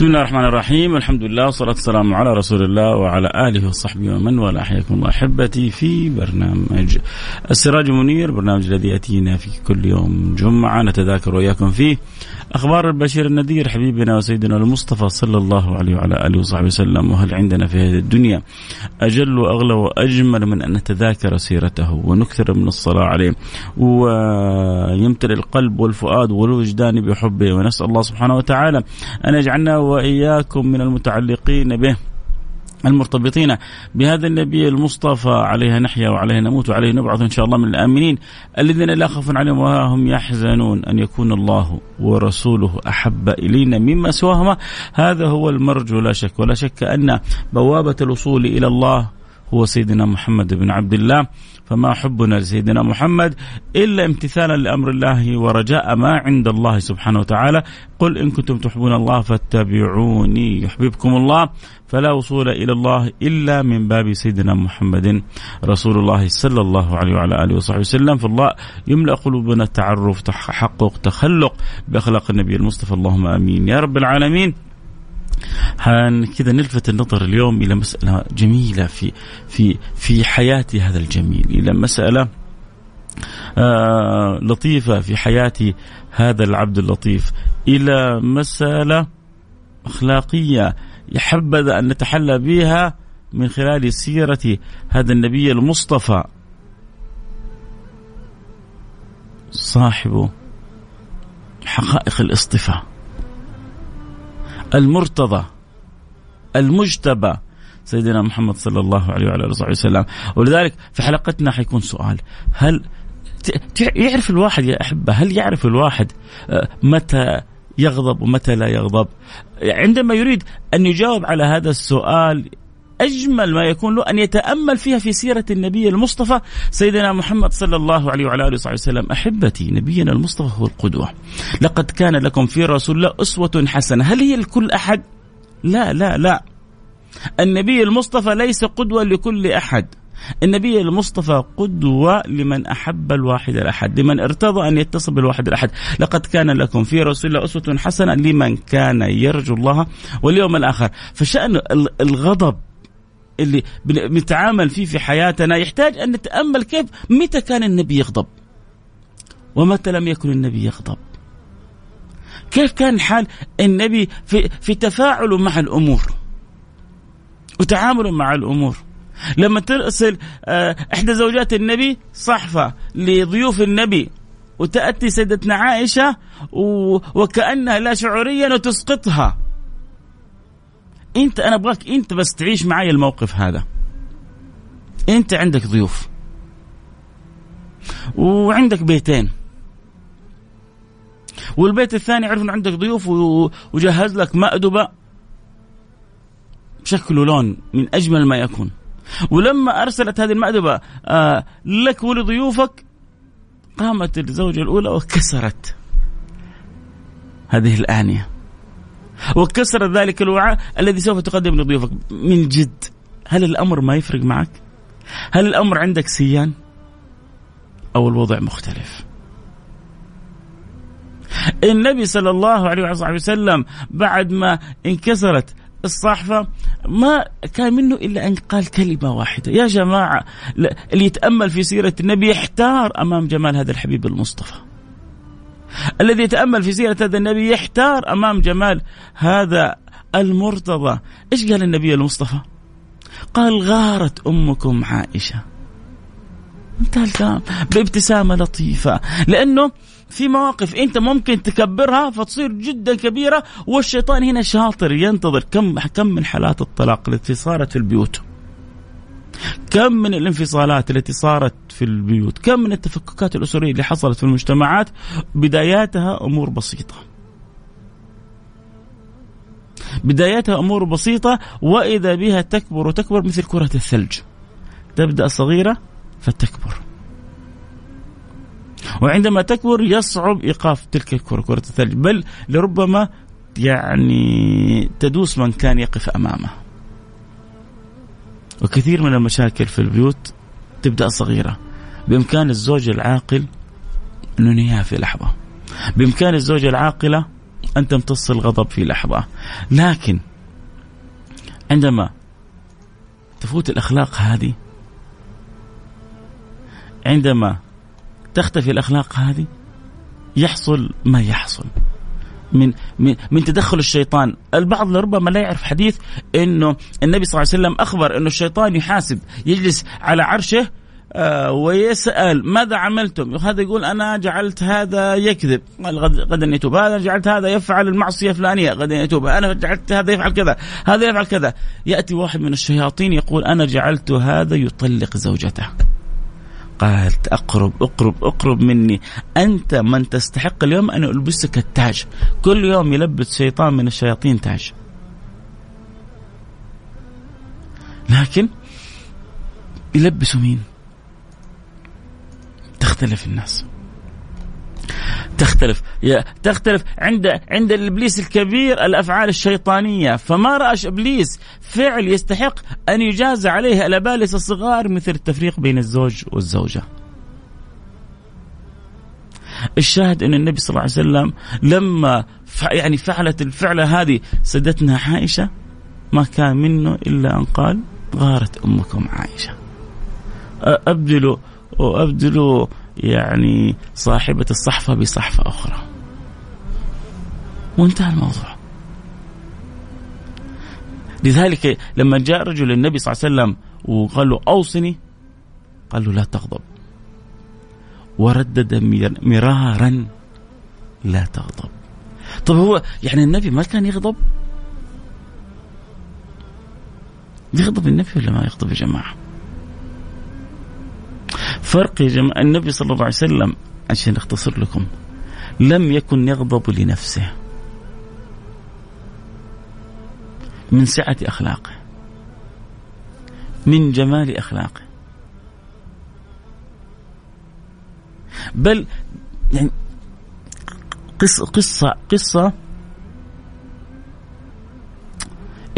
بسم الله الرحمن الرحيم. الحمد لله والصلاة والسلام على رسول الله وعلى آله وصحبه ومن والاه. حياكم الله أحبتي في برنامج السراج منير برنامج الذي يأتينا في كل يوم جمعة. نتذاكر وإياكم فيه أخبار البشير النذير حبيبنا وسيدنا المصطفى صلى الله عليه وعلى آله وصحبه وسلم. وهل عندنا في هذه الدنيا أجل وأغلى وأجمل من أن نتذاكر سيرته ونكثر من الصلاة عليه؟ ويمتلئ القلب والفؤاد والوجدان بحبه. ونسأل الله سبحانه وتعالى أن يجعلنا وإياكم من المتعلقين به المرتبطين بهذا النبي المصطفى عليها نحيا وعليه نموت وعليه نبعث إن شاء الله من الآمنين الذين لا خوف عليهم ولا هم يحزنون أن يكون الله ورسوله أحب إلينا مما سواهما. هذا هو المرجو لا شك ولا شك أن بوابة الوصول إلى الله هو سيدنا محمد بن عبد الله. فما حبنا لسيدنا محمد إلا امتثالا لأمر الله ورجاء ما عند الله سبحانه وتعالى. قل إن كنتم تحبون الله فاتبعوني يحببكم الله. فلا وصول إلى الله إلا من باب سيدنا محمد رسول الله صلى الله عليه وعلى آله وصحبه وسلم. فالله يملأ قلوبنا تعرف تحقق تخلق بأخلاق النبي المصطفى. اللهم آمين. يا رب العالمين. كذا نلفت النظر اليوم إلى مسألة جميلة في في في حياة هذا الجميل إلى مسألة آه لطيفة في حياة هذا العبد اللطيف إلى مسألة أخلاقية يحبذ أن نتحلى بها من خلال سيرة هذا النبي المصطفى. صاحب حقائق الاصطفاء. المرتضى المجتبى. سيدنا محمد صلى الله عليه وعلى آله وصحبه وسلم. ولذلك في حلقتنا حيكون سؤال. هل يعرف الواحد يا أحبة هل يعرف الواحد متى يغضب ومتى لا يغضب؟ عندما يريد أن يجاوب على هذا السؤال أجمل ما يكون له أن يتأمل فيها في سيرة النبي المصطفى سيدنا محمد صلى الله عليه وعلى آله وصحبه وسلم. أحبتي نبينا المصطفى هو القدوة. لقد كان لكم في رسول الله أسوة حسنة. هل هي لكل أحد؟ لا لا لا. النبي المصطفى ليس قدوة لكل أحد. النبي المصطفى قدوة لمن أحب الواحد الأحد لمن ارتضى أن يتصل بالواحد الأحد. لقد كان لكم في رسول الله أسوة حسنة لمن كان يرجو الله واليوم الآخر. فشأن الغضب اللي بنتعامل فيه في حياتنا يحتاج أن نتأمل كيف متى كان النبي يغضب ومتى لم يكن النبي يغضب. كيف كان حال النبي في في تفاعله مع الأمور وتعامله مع الأمور. لما ترسل إحدى زوجات النبي صحفة لضيوف النبي وتأتي سيدتنا عائشة وكأنها لا شعوريا وتسقطها. انت أنا ابغاك انت بس تعيش معي الموقف هذا. انت عندك ضيوف. وعندك بيتين. والبيت الثاني يعرف انه عندك ضيوف وجهز لك مأدبة. شكل ولون من أجمل ما يكون. ولما أرسلت هذه المأدبة آه لك ولضيوفك قامت الزوجة الأولى وكسرت هذه الآنية. وكسرت ذلك الوعاء الذي سوف تقدم لضيوفك. من جد هل الأمر ما يفرق معك؟ هل الأمر عندك سيان؟ أو الوضع مختلف؟ النبي صلى الله عليه وسلم بعد ما انكسرت الصحفة ما كان منه إلا أن قال كلمة واحدة. يا جماعة اللي يتأمل في سيرة النبي يحتار أمام جمال هذا الحبيب المصطفى. الذي يتأمل في سيرة هذا النبي يحتار أمام جمال هذا المرتضى. إيش قال النبي المصطفى؟ قال غارت أمكم عائشة. انتهى الكلام بابتسامة لطيفة. لأنه في مواقف أنت ممكن تكبرها فتصير جدا كبيرة والشيطان هنا شاطر ينتظر كم كم من حالات الطلاق التي صارت في البيوت. كم من الانفصالات التي صارت في البيوت؟ كم من التفككات الأسرية اللي حصلت في المجتمعات؟ بداياتها أمور بسيطة. بداياتها أمور بسيطة وإذا بها تكبر وتكبر مثل كرة الثلج. تبدأ صغيرة فتكبر. وعندما تكبر يصعب إيقاف تلك الكرة كرة الثلج. بل لربما يعني تدوس من كان يقف أمامه. وكثير من المشاكل في البيوت تبدأ صغيرة. بإمكان الزوج العاقل ان ينهيها في لحظة. بإمكان الزوجه العاقلة أن تمتص الغضب في لحظة. لكن عندما تفوت الأخلاق هذه عندما تختفي الأخلاق هذه يحصل ما يحصل. من من من تدخل الشيطان، البعض لربما لا يعرف حديث إنه النبي صلى الله عليه وسلم أخبر إنه الشيطان يحاسب يجلس على عرشه آه ويسأل ماذا عملتم؟ هذا يقول أنا جعلت هذا يكذب. غدا يتوب، هذا جعلت هذا يفعل المعصية الفلانية. غدا يتوب، أنا جعلت هذا يفعل كذا، هذا يفعل كذا، يأتي واحد من الشياطين يقول أنا جعلت هذا يطلق زوجته. قالت أقرب أقرب أقرب مني. أنت من تستحق اليوم أن ألبسك التاج. كل يوم يلبس شيطان من الشياطين تاج. لكن يلبسوا مين؟ تختلف الناس. تختلف تختلف عند عند الإبليس الكبير الأفعال الشيطانية فما راى إبليس فعل يستحق أن يجازى عليه الابالسه الصغار مثل التفريق بين الزوج والزوجة. الشاهد أن النبي صلى الله عليه وسلم لما يعني فعلت الفعله هذه سدتنا عائشة ما كان منه إلا أن قال غارت أمكم عائشة. أبدلوا وابدلوا يعني صاحبة الصحفة بصحفة أخرى. وانتهى الموضوع. لذلك لما جاء رجل للنبي صلى الله عليه وسلم وقال له أوصني قال له لا تغضب. وردد مرارا لا تغضب. طب هو يعني النبي ما كان يغضب؟ يغضب النبي ولا ما يغضب يا جماعة؟ فرق يا جماعة النبي صلى الله عليه وسلم عشان أختصر لكم لم يكن يغضب لنفسه من سعة أخلاقه من جمال أخلاقه. بل يعني قصة قصة قصة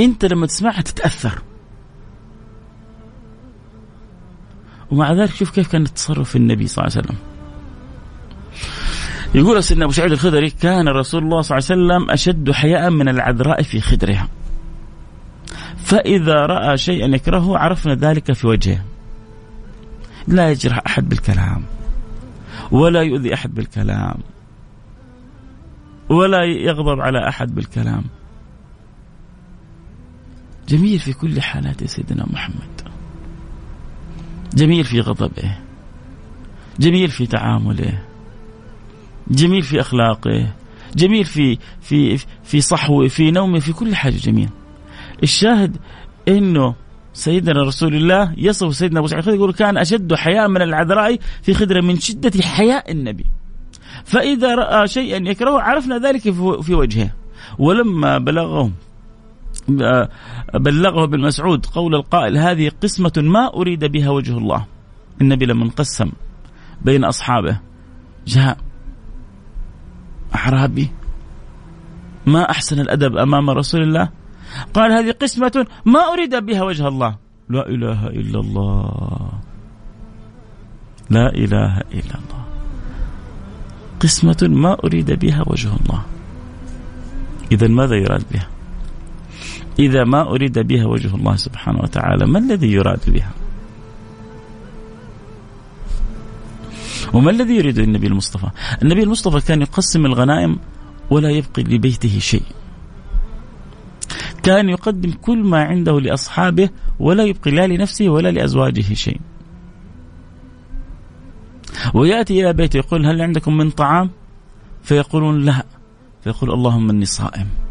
أنت لما تسمعها تتأثر. ومع ذلك شوف كيف كان تصرف النبي صلى الله عليه وسلم. يقول سيدنا أبو سعيد الخدري كان رسول الله صلى الله عليه وسلم أشد حياء من العذراء في خدرها. فإذا رأى شيئا يكرهه عرفنا ذلك في وجهه. لا يجرح أحد بالكلام ولا يؤذي أحد بالكلام ولا يغضب على أحد بالكلام. جميل في كل حالات سيدنا محمد. جميل في غضبه جميل في تعامله جميل في أخلاقه جميل في في في صحوه في نومه في كل حاجة جميل. الشاهد إنه سيدنا رسول الله يصف سيدنا أبو سعيد يقول كان أشد حياء من العذراء في خدرة من شدة حياء النبي. فإذا رأى شيئا يكرهه عرفنا ذلك في وجهه. ولما بلغهم بلغه ابن مسعود قول القائل هذه قسمة ما أريد بها وجه الله. النبي لما انقسم بين أصحابه جاء أعرابي ما أحسن الأدب أمام رسول الله؟ قال هذه قسمة ما أريد بها وجه الله. لا إله إلا الله. لا إله إلا الله. قسمة ما أريد بها وجه الله. إذا ماذا يراد بها؟ إذا ما أريد بها وجه الله سبحانه وتعالى ما الذي يراد بها؟ وما الذي يريد النبي المصطفى؟ النبي المصطفى كان يقسم الغنائم ولا يبقي لبيته شيء. كان يقدم كل ما عنده لأصحابه ولا يبقي لا لنفسه ولا لأزواجه شيء. ويأتي إلى بيته يقول هل عندكم من طعام؟ فيقولون لا. فيقول اللهم إني صائم.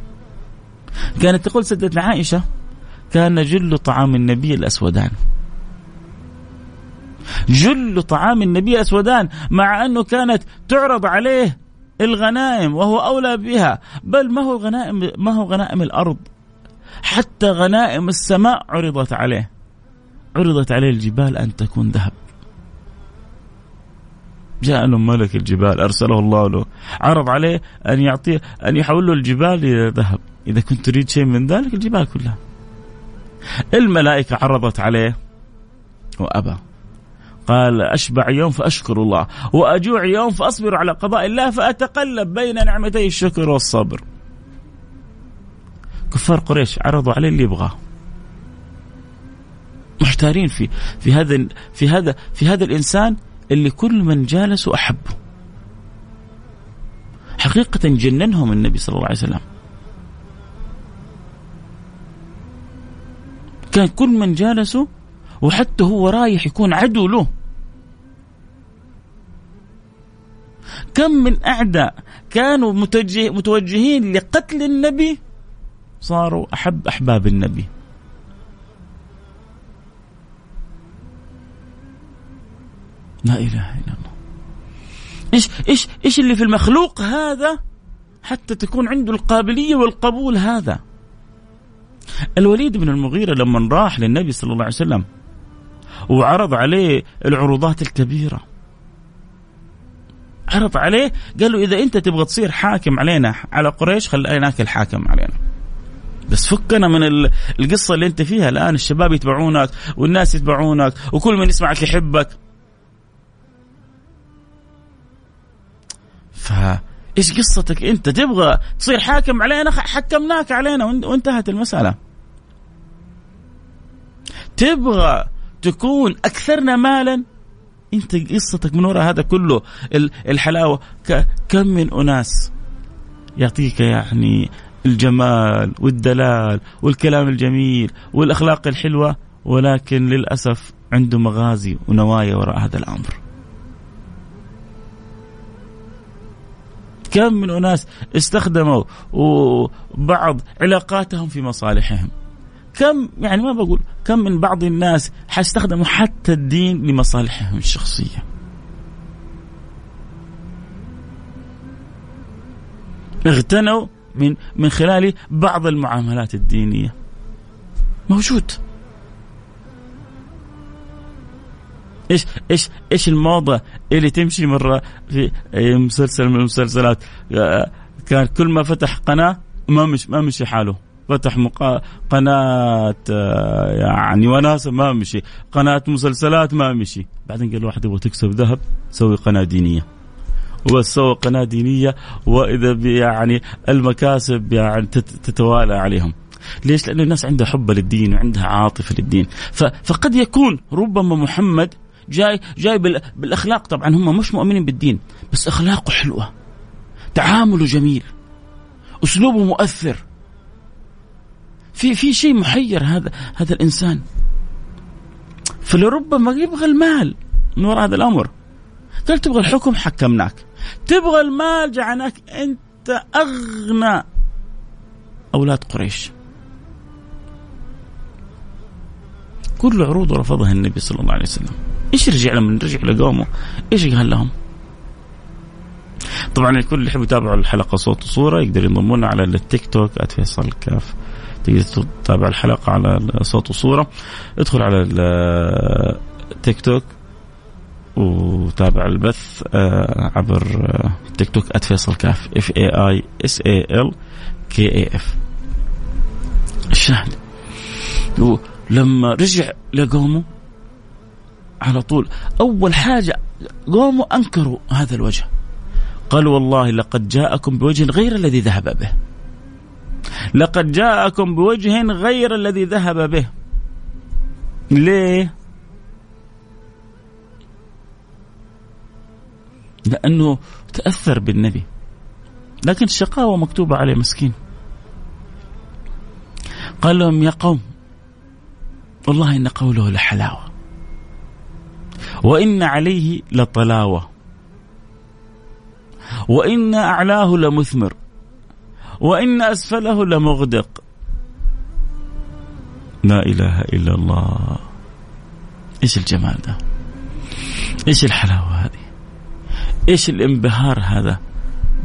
كانت تقول سيدتنا عائشه كان جل طعام النبي الأسودان. جل طعام النبي اسودان مع أنه كانت تعرض عليه الغنائم وهو أولى بها بل ما هو غنائم ما هو غنائم الأرض؟ حتى غنائم السماء عرضت عليه. عرضت عليه الجبال أن تكون ذهب. جاء له ملك الجبال أرسله الله له. عرض عليه أن يعطيه أن يحول له الجبال إلى ذهب إذا كنت تريد شيء من ذلك الجبال كلها الملائكة عرضت عليه. وأبى. قال أشبع يوم فأشكر الله. وأجوع يوم فأصبر على قضاء الله فأتقلب بين نعمتي الشكر والصبر. كفار قريش عرضوا عليه اللي يبغاه. محتارين في في هذا في هذا في هذا الإنسان اللي كل من جالسوا أحبه. حقيقة جننهم النبي صلى الله عليه وسلم. كان كل من جالسه وحتى هو رايح يكون عدو له. كم من أعداء كانوا متوجه متوجهين لقتل النبي صاروا أحب أحباب النبي. لا إله إلا الله. إيش إيش إيش اللي في المخلوق هذا حتى تكون عنده القابلية والقبول هذا؟ الوليد بن المغيرة لما راح للنبي صلى الله عليه وسلم وعرض عليه العروضات الكبيرة عرض عليه قال له إذا أنت تبغى تصير حاكم علينا على قريش خليناك الحاكم علينا. بس فكنا من القصة اللي أنت فيها الآن الشباب يتبعونك والناس يتبعونك وكل من يسمعك يحبك. فايش قصتك أنت؟ تبغى تصير حاكم علينا؟ حكمناك علينا وانتهت المسألة. تبغى تكون أكثرنا مالا؟ أنت قصتك من وراء هذا كله الحلاوة. كم من أناس يعطيك يعني الجمال والدلال والكلام الجميل والأخلاق الحلوة ولكن للأسف عنده مغازي ونوايا وراء هذا الأمر. كم من أناس استخدموا بعض علاقاتهم في مصالحهم. كم يعني ما بقول كم من بعض الناس حيستخدموا حتى الدين لمصالحهم الشخصية. اغتنوا من من خلال بعض المعاملات الدينية. موجود. إيش إيش إيش الموضة اللي تمشي مرة في مسلسل من المسلسلات؟ آه، كان كل ما فتح قناة ما مش ما مشي حاله. فتح مقا... قناة آه، يعني وناسة ما مشي. قناة مسلسلات ما مشي. بعدين قال واحد يبغى تكسب ذهب سوي قناة دينية. وسوى قناة دينية وإذا يعني المكاسب يعني تتوالى عليهم. ليش؟ لأن الناس عندها حب للدين وعندها عاطفة للدين. فقد يكون ربما محمد جاي جاي بالأخلاق. طبعا هم مش مؤمنين بالدين بس أخلاقه حلوة. تعامله جميل. أسلوبه مؤثر. في في شيء محير هذا هذا الإنسان. فلربما يبغى المال من وراء هذا الأمر. قال تبغى الحكم؟ حكمناك. تبغى المال؟ جعلناك أنت أغنى أولاد قريش. كل عروض رفضها النبي صلى الله عليه وسلم. إيش رجع لما رجع لقومه. إيش قال لهم؟ طبعا الكل اللي يحب يتابعوا الحلقة صوت وصورة يقدر ينضمون على التيك توك @فيصل كاف. تقدر تتابع الحلقة على صوت وصورة. ادخل على التيك توك وتابع البث آه، عبر تيك توك @فيصل كاف. F A I S A L K A F الشاهد. لما رجع لقومه على طول. أول حاجة قاموا أنكروا هذا الوجه. قال والله لقد جاءكم بوجه غير الذي ذهب به. لقد جاءكم بوجه غير الذي ذهب به. ليه؟ لأنه تأثر بالنبي. لكن الشقاوة مكتوبة عليه مسكين. قال لهم يا قوم والله إن قوله لحلاوة. وإن عليه لطلاوة. وإن أعلاه لمثمر. وإن أسفله لمغدق. لا إله إلا الله. إيش الجمال ده؟ إيش الحلاوة هذه؟ إيش الانبهار هذا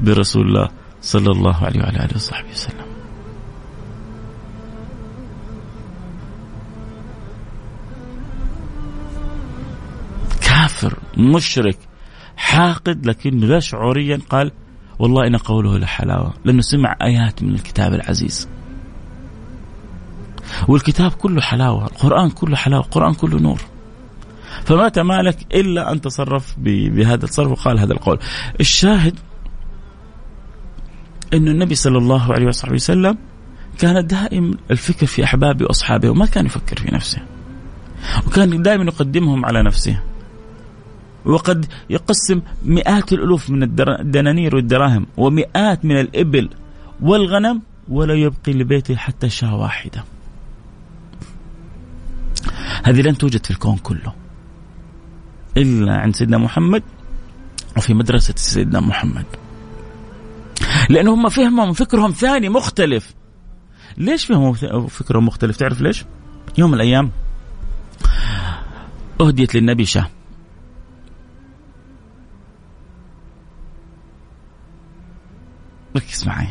برسول الله صلى الله عليه وعلى آله وصحبه وسلم؟ كافر مشرك حاقد لكنه لا شعوريا قال والله إن قوله لحلاوة لأنه سمع آيات من الكتاب العزيز. والكتاب كله حلاوة القرآن كله حلاوة القرآن كله نور. فما تمالك إلا أن تصرف بهذا التصرف وقال هذا القول. الشاهد أن النبي صلى الله عليه وصحبه وسلم كان دائم الفكر في أحبابه وأصحابه وما كان يفكر في نفسه وكان دائما يقدمهم على نفسه. وقد يقسم مئات الألوف من الدنانير والدراهم ومئات من الإبل والغنم ولا يبقي لبيته حتى شاة واحدة. هذه لن توجد في الكون كله إلا عند سيدنا محمد وفي مدرسة سيدنا محمد. لأنه هم فهمهم فكرهم ثاني مختلف. ليش فهموا فكرهم مختلف؟ تعرف ليش؟ يوم من الأيام أهديت للنبي شاة. ركز معي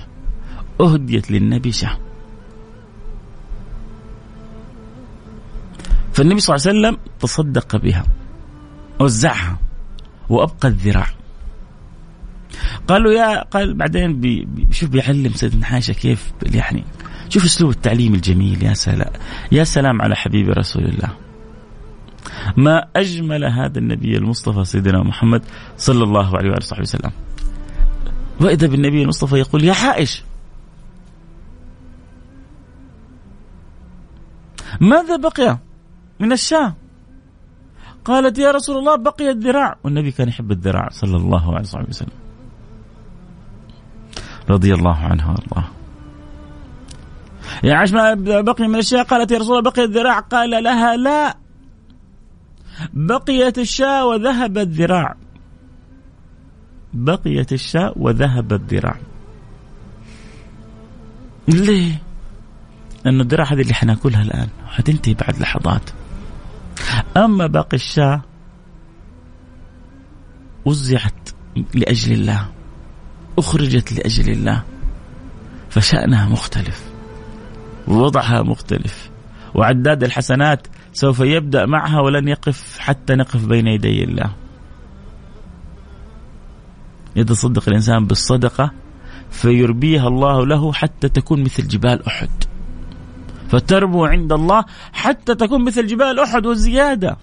أهديت للنبي شاه فالنبي صلى الله عليه وسلم تصدق بها وزعها وأبقى الذراع. قالوا يا قال بعدين بي شوف بيعلم سيدنا حاشا كيف يعني. شوف أسلوب التعليم الجميل يا سلام يا سلام على حبيب رسول الله. ما أجمل هذا النبي المصطفى سيدنا محمد صلى الله عليه وآله وسلم. وإذا بالنبي المصطفى يقول يا حائش. ماذا بقي من الشاة قالت يا رسول الله بقي الذراع. والنبي كان يحب الذراع صلى الله عليه وسلم. رضي الله عنها وأرضاه. يا عاش ما بقي من الشاة قالت يا رسول الله بقي الذراع. قال لها لا. بقيت الشاة وذهب الذراع. بقيت الشاة وذهب الذراع. ليه؟ لأنه الذراع هذه اللي حناكلها الآن. حتنتهي بعد لحظات. أما باقي الشاة وزعت لأجل الله. أخرجت لأجل الله. فشأنها مختلف. ووضعها مختلف. وعداد الحسنات سوف يبدأ معها ولن يقف حتى نقف بين يدي الله. يتصدق الإنسان بالصدقة فيربيها الله له حتى تكون مثل جبال أحد. فتربو عند الله حتى تكون مثل جبال أحد والزيادة.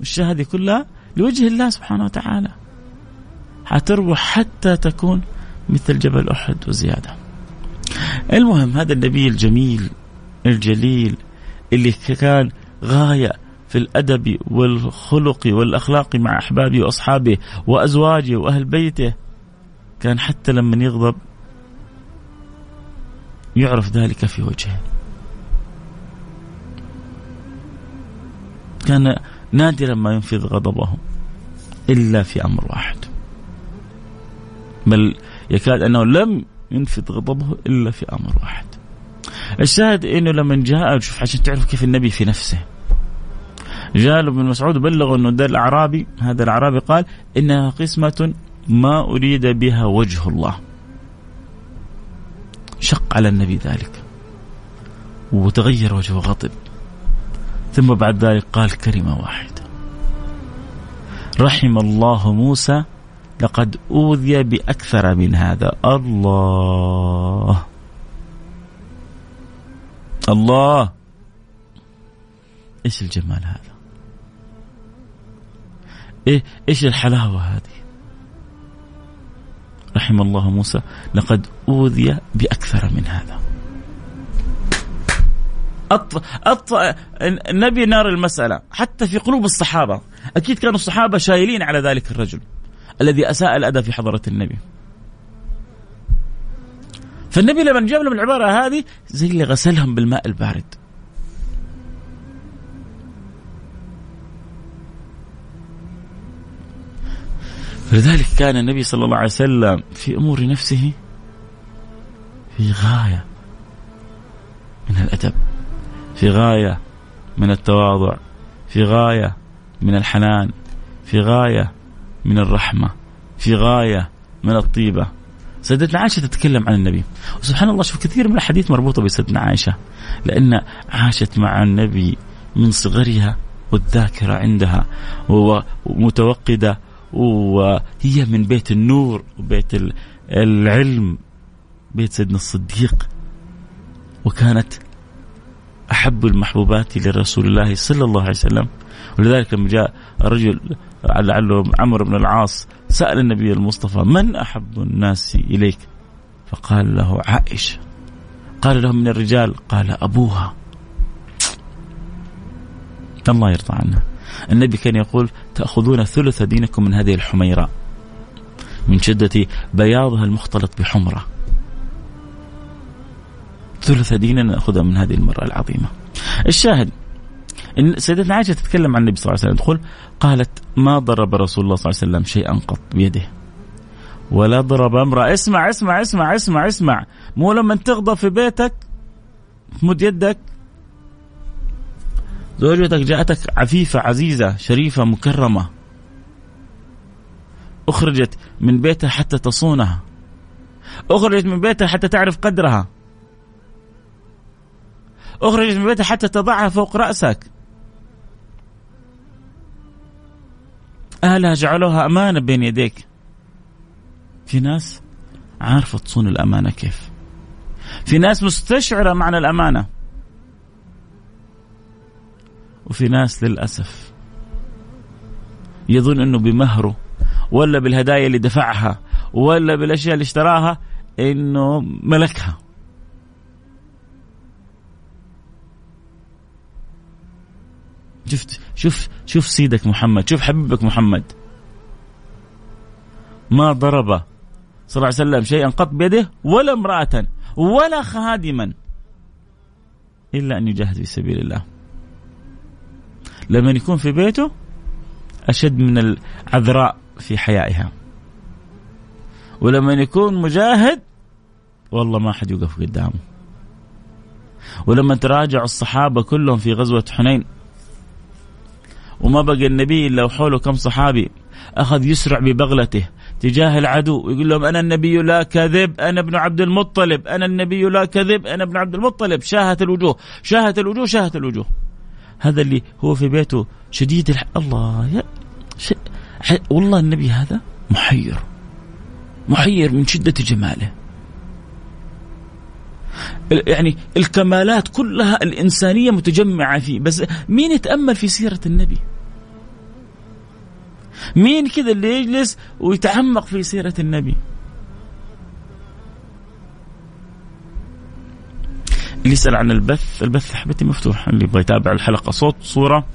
الشهادة هذه كلها لوجه الله سبحانه وتعالى. حتربو حتى تكون مثل جبل أحد وزيادة. المهم هذا النبي الجميل الجليل اللي كان غاية في الأدب والخلق والأخلاق مع أحبابه وأصحابه وأزواجه وأهل بيته كان حتى لما يغضب يعرف ذلك في وجهه. كان نادرا ما ينفذ غضبه إلا في أمر واحد. بل يكاد أنه لم ينفذ غضبه إلا في أمر واحد. الشاهد أنه لما جاء شوف عشان تعرف كيف النبي في نفسه. جاء ابن مسعود بلغ أنه ده الأعرابي هذا الأعرابي قال إنها قسمة ما أريد بها وجه الله. شق على النبي ذلك. وتغير وجهه غضب ثم بعد ذلك قال كلمة واحدة. رحم الله موسى لقد أوذي بأكثر من هذا. الله. الله. إيش الجمال هذا؟ إيه إيش الحلاوة هذه؟ رحم الله موسى لقد أوذي بأكثر من هذا. أط... أط... النبي نار المسألة حتى في قلوب الصحابة. أكيد كانوا الصحابة شايلين على ذلك الرجل الذي أساء الأدب في حضرة النبي. فالنبي لما جاب لهم العبارة هذه زي اللي غسلهم بالماء البارد. فلذلك كان النبي صلى الله عليه وسلم في أمور نفسه في غاية من الأدب في غاية من التواضع في غاية من الحنان في غاية من الرحمة في غاية من الطيبة. سيدتنا عائشة تتكلم عن النبي. وسبحان الله شوف كثير من الأحاديث مربوطة بسيدتنا عائشة لأن عاشت مع النبي من صغرها والذاكرة عندها ومتوقده وهي من بيت النور وبيت العلم بيت سيدنا الصديق. وكانت أحب المحبوبات لرسول الله صلى الله عليه وسلم. ولذلك لما جاء رجل لعله عمرو بن العاص سأل النبي المصطفى من أحب الناس إليك؟ فقال له عائشة. قال له من الرجال؟ قال أبوها. الله يرضى عنها النبي كان يقول تأخذون ثلث دينكم من هذه الحميراء من شدة بياضها المختلط بحمرة. ثلث ديننا نأخذها من هذه المرأة العظيمة. الشاهد إن سيدتنا عائشة تتكلم عن النبي صلى الله عليه وسلم تقول قالت ما ضرب رسول الله صلى الله عليه وسلم شيئا قط بيده. ولا ضرب امرأة. اسمع اسمع اسمع اسمع اسمع. مو لما تغضب في بيتك تمد يدك زوجتك جاءتك عفيفة عزيزة شريفة مكرمة. أخرجت من بيتها حتى تصونها. أخرجت من بيتها حتى تعرف قدرها. أخرجت من بيتها حتى تضعها فوق رأسك. أهلها جعلوها أمانة بين يديك. في ناس عارفة تصون الأمانة كيف. في ناس مستشعرة معنى الأمانة. وفي ناس للأسف يظن أنه بمهره ولا بالهدايا اللي دفعها ولا بالأشياء اللي اشتراها أنه ملكها. شفت؟ شوف شوف سيدك محمد شوف حبيبك محمد. ما ضرب صلى الله عليه وسلم شيئا قط بيده ولا امرأة ولا خادما إلا أن يجاهد في سبيل الله. لما يكون في بيته أشد من العذراء في حيائها. ولما يكون مجاهد والله ما حد يوقف قدامه. ولما تراجع الصحابة كلهم في غزوة حنين وما بقى النبي إلا وحوله كم صحابي أخذ يسرع ببغلته تجاه العدو ويقول لهم أنا النبي لا كذب أنا ابن عبد المطلب أنا النبي لا كذب أنا ابن عبد المطلب شاهت الوجوه شاهت الوجوه شاهت الوجوه. هذا اللي هو في بيته شديد الح... الله يا ش... ح... والله النبي هذا محير محير من شدة جماله. يعني الكمالات كلها الإنسانية متجمعة فيه بس مين يتأمل في سيرة النبي؟ مين كذا اللي يجلس ويتعمق في سيرة النبي؟ اللي يسال عن البث. البث حبيبتي مفتوح. اللي يبغى يتابع الحلقة صوت صورة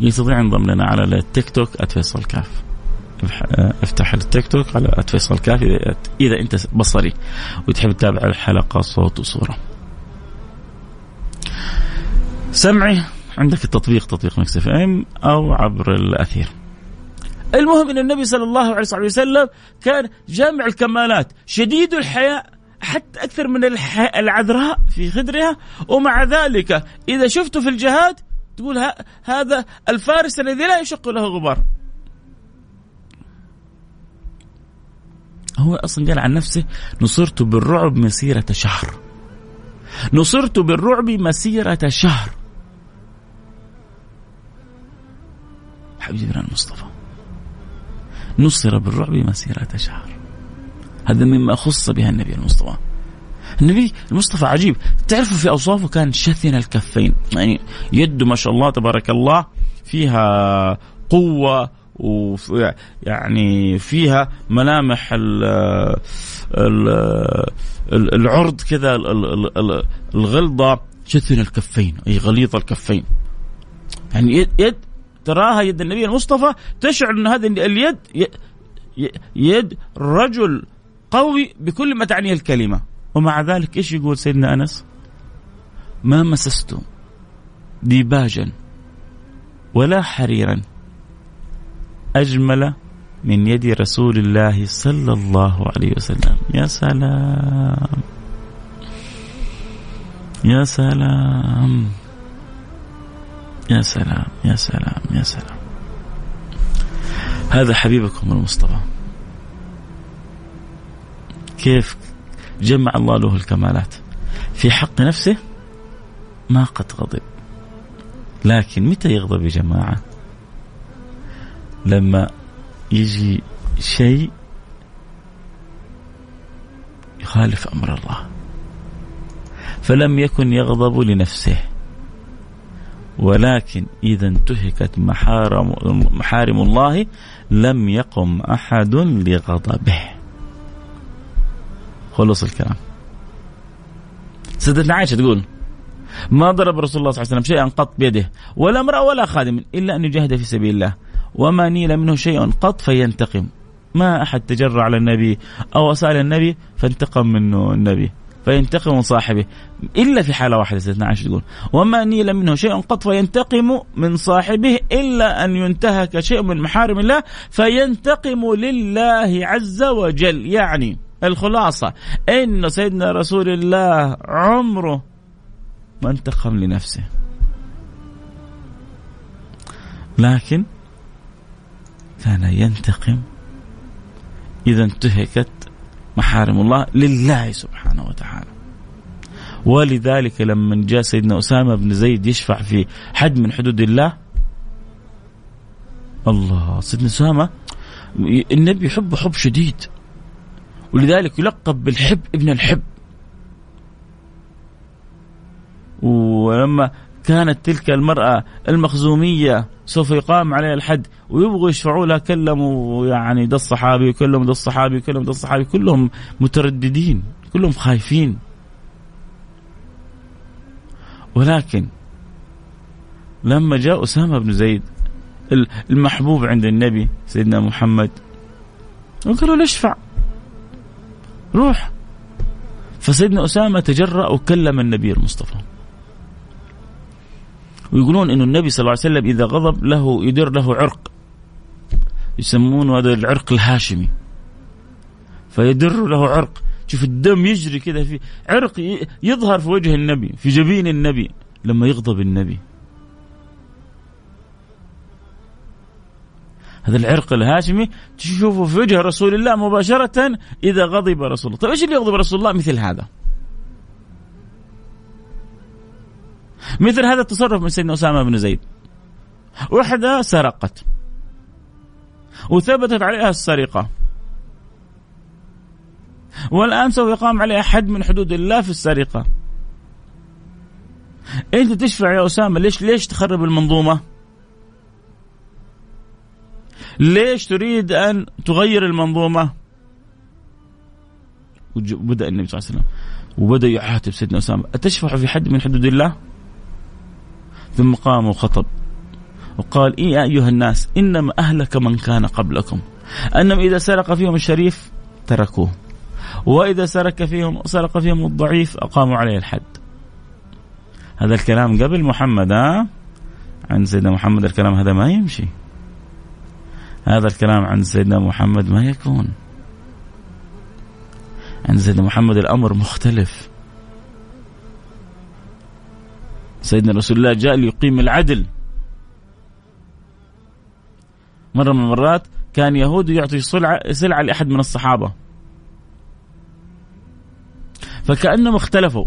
يستطيع ينضم لنا على التيك توك @فيصل كاف. افتح التيك توك على @فيصل كاف. اذا أنت بصري وتحب تتابع الحلقة صوت وصورة. سمعي عندك التطبيق تطبيق Mix FM أو عبر الأثير. المهم إن النبي صلى الله عليه وسلم كان جامع الكمالات. شديد الحياء حتى أكثر من العذراء في خدرها. ومع ذلك إذا شفته في الجهاد تقول هذا الفارس الذي لا يشق له غبار. هو أصلا قال عن نفسه نصرت بالرعب مسيرة شهر. نصرت بالرعب مسيرة شهر. حبيبنا المصطفى نصر بالرعب مسيرة شهر. هذا مما خص بها النبي المصطفى. النبي المصطفى عجيب. تعرفوا في أوصافه كان شثن الكفين. يعني يده ما شاء الله تبارك الله فيها قوة ويعني فيها ملامح ال ال العرض كذا الغلظة. شثن الكفين أي غليظ الكفين. يعني يد, يد تراها يد النبي المصطفى تشعر أن هذه اليد يد رجل قوي بكل ما تعنيه الكلمة. ومع ذلك إيش يقول سيدنا أنس؟ ما مسست ديباجا ولا حريرا أجمل من يد رسول الله صلى الله عليه وسلم. يا سلام. يا سلام. يا سلام. يا سلام. يا سلام. هذا حبيبكم المصطفى. كيف جمع الله له الكمالات. في حق نفسه ما قد غضب. لكن متى يغضب يا جماعة؟ لما يجي شيء يخالف أمر الله. فلم يكن يغضب لنفسه. ولكن إذا انتهكت محارم, محارم الله لم يقم أحد لغضبه. خلص الكلام. سيدتنا عائشة تقول ما ضرب رسول الله صلى الله عليه وسلم شيئا قط بيده ولا امرأة ولا خادم إلا أن يجاهد في سبيل الله. وما نيل منه شيء قط فينتقم. ما أحد تجرى على النبي أو أسأل النبي فانتقم منه النبي فينتقم من صاحبه. إلا في حالة واحدة سيدنا عائشة تقول وما نيل منه شيء قط فينتقم من صاحبه إلا أن ينتهك شيء من محارم الله فينتقم لله عز وجل. يعني الخلاصة. إن سيدنا رسول الله عمره ما انتقم لنفسه. لكن كان ينتقم. إذا انتهكت محارم الله لله سبحانه وتعالى. ولذلك لما جاء سيدنا أسامة بن زيد يشفع في حد من حدود الله الله سيدنا أسامة النبي يحبه حب شديد. ولذلك يلقب بالحب ابن الحب. ولما كانت تلك المرأة المخزومية سوف يقام عليها الحد ويبغوا يشفعوا لها كلموا يعني ده الصحابي وكلموا ده الصحابي وكلموا ده الصحابي كلهم مترددين كلهم خايفين. ولكن لما جاء أسامة بن زيد المحبوب عند النبي سيدنا محمد وقالوا له اشفع. روح. فسيدنا أسامة تجرأ وكلم النبي المصطفى. ويقولون إنه النبي صلى الله عليه وسلم إذا غضب له يدير له عرق. يسمونه هذا العرق الهاشمي. فيدر له عرق. شوف الدم يجري كذا في عرق يظهر في وجه النبي في جبين النبي لما يغضب النبي. هذا العرق الهاشمي تشوفه في وجه رسول الله مباشرة إذا غضب رسول الله. طيب إيش اللي يغضب رسول الله؟ مثل هذا. مثل هذا التصرف من سيدنا أسامة بن زيد. وحدة سرقت. وثبتت عليها السرقة. والآن سوف يقام عليها حد من حدود الله في السرقة. أنت تشفع يا أسامة ليش ليش تخرب المنظومة؟ ليش تريد أن تغير المنظومة؟ وبدأ النبي صلى الله عليه وسلم. وبدأ يعاتب سيدنا أسامة. أتشفع في حد من حدود الله؟ ثم قام وخطب. وقال إيه يا أيها الناس إنما أهلك من كان قبلكم. أنهم إذا سرق فيهم الشريف تركوه. وإذا سرق فيهم سرق فيهم الضعيف أقاموا عليه الحد. هذا الكلام قبل محمد ها؟ عن سيدنا محمد الكلام هذا ما يمشي. هذا الكلام عن سيدنا محمد ما يكون. عند سيدنا محمد الأمر مختلف. سيدنا رسول الله جاء ليقيم العدل. مرة من المرات كان يهودي يعطي سلعة, سلعة لأحد من الصحابة. فكأنهم اختلفوا.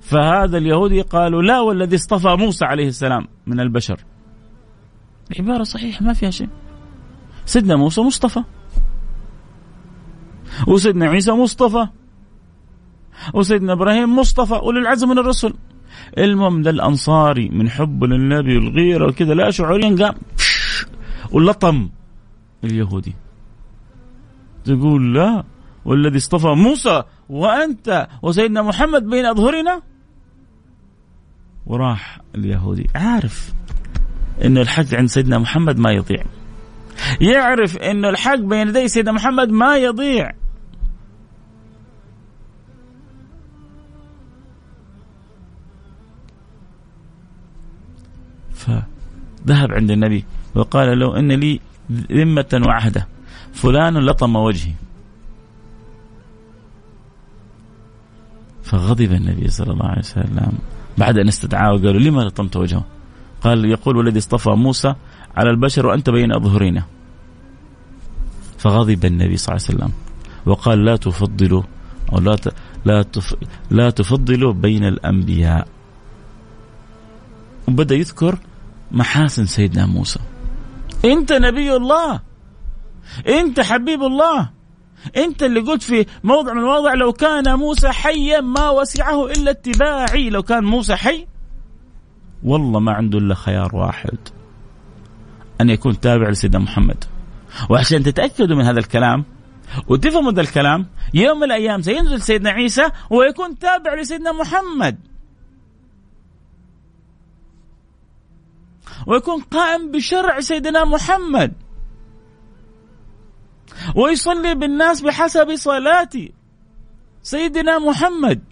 فهذا اليهودي قالوا لا والذي اصطفى موسى عليه السلام من البشر. عبارة صحيحة ما فيها شيء. سيدنا موسى مصطفى. وسيدنا عيسى مصطفى. وسيدنا إبراهيم مصطفى. أولي العزم من الرسل. المهم ده الأنصاري من حب للنبي والغيرة وكذا لا شعوريا قام ولطم اليهودي. تقول لا والذي اصطفى موسى وأنت وسيدنا محمد بين أظهرنا. وراح اليهودي. عارف إنه الحق عند سيدنا محمد ما يضيع. يعرف إنه الحق بين يدي سيدنا محمد ما يضيع. فذهب عند النبي وقال له إن لي ذمة وعهدة. فلان لطم وجهي. فغضب النبي صلى الله عليه وسلم. بعد أن استدعاه وقالوا لما لطمت وجهه؟ قال يقول والذي اصطفى موسى على البشر وأنت بين اظهرنا فغضب النبي صلى الله عليه وسلم وقال لا تفضلوا أو لا لا لا تفضلوا بين الأنبياء. وبدأ يذكر محاسن سيدنا موسى. أنت نبي الله. أنت حبيب الله. أنت اللي قلت في موضع من المواضع لو كان موسى حيا ما وسعه إلا اتباعي. لو كان موسى حي والله ما عنده إلا خيار واحد أن يكون تابع لسيدنا محمد. وعشان تتأكدوا من هذا الكلام وتفهموا هذا الكلام يوم من الأيام سينزل سيدنا عيسى ويكون تابع لسيدنا محمد. ويكون قائم بشرع سيدنا محمد. ويصلي بالناس بحسب صلاة سيدنا محمد.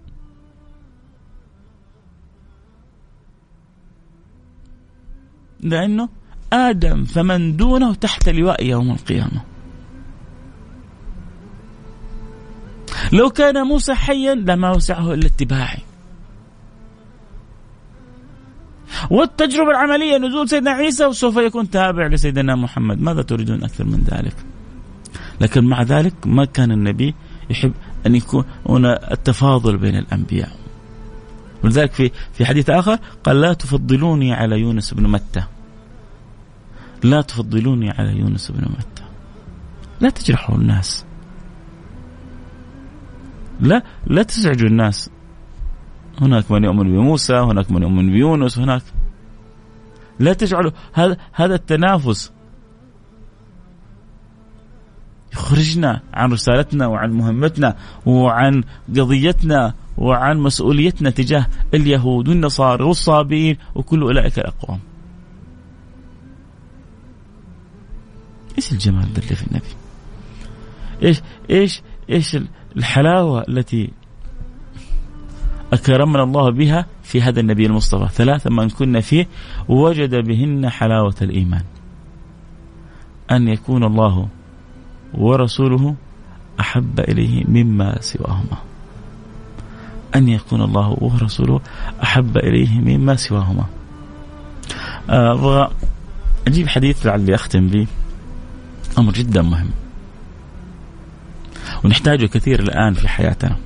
لأنه آدم فمن دونه تحت لواء يوم القيامة. لو كان موسى حيا لما وسعه إلا اتباعي والتجربة العملية نزول سيدنا عيسى وسوف يكون تابع لسيدنا محمد. ماذا تريدون أكثر من ذلك؟ لكن مع ذلك ما كان النبي يحب أن يكون هنا التفاضل بين الأنبياء. ولذلك في في حديث آخر قال لا تفضلوني على يونس بن متى. لا تفضلوني على يونس بن متى؟ لا تجرحوا الناس. لا لا تزعجوا الناس. هناك من يؤمن بموسى هناك من يؤمن بيونس هناك. لا تجعلوا هذا هذا التنافس يخرجنا عن رسالتنا وعن مهمتنا وعن قضيتنا وعن مسؤوليتنا تجاه اليهود والنصارى والصابئين وكل أولئك الأقوام. إيش الجمال ده اللي في النبي؟ إيش إيش إيش الحلاوة التي أكرمنا الله بها في هذا النبي المصطفى، ثلاثة من كنا فيه وجد بهن حلاوة الإيمان. أن يكون الله ورسوله أحب إليه مما سواهما. أن يكون الله ورسوله أحب إليه مما سواهما. أبغى أجيب حديث لعلي أختم به أمر جدا مهم. ونحتاجه كثير الآن في حياتنا.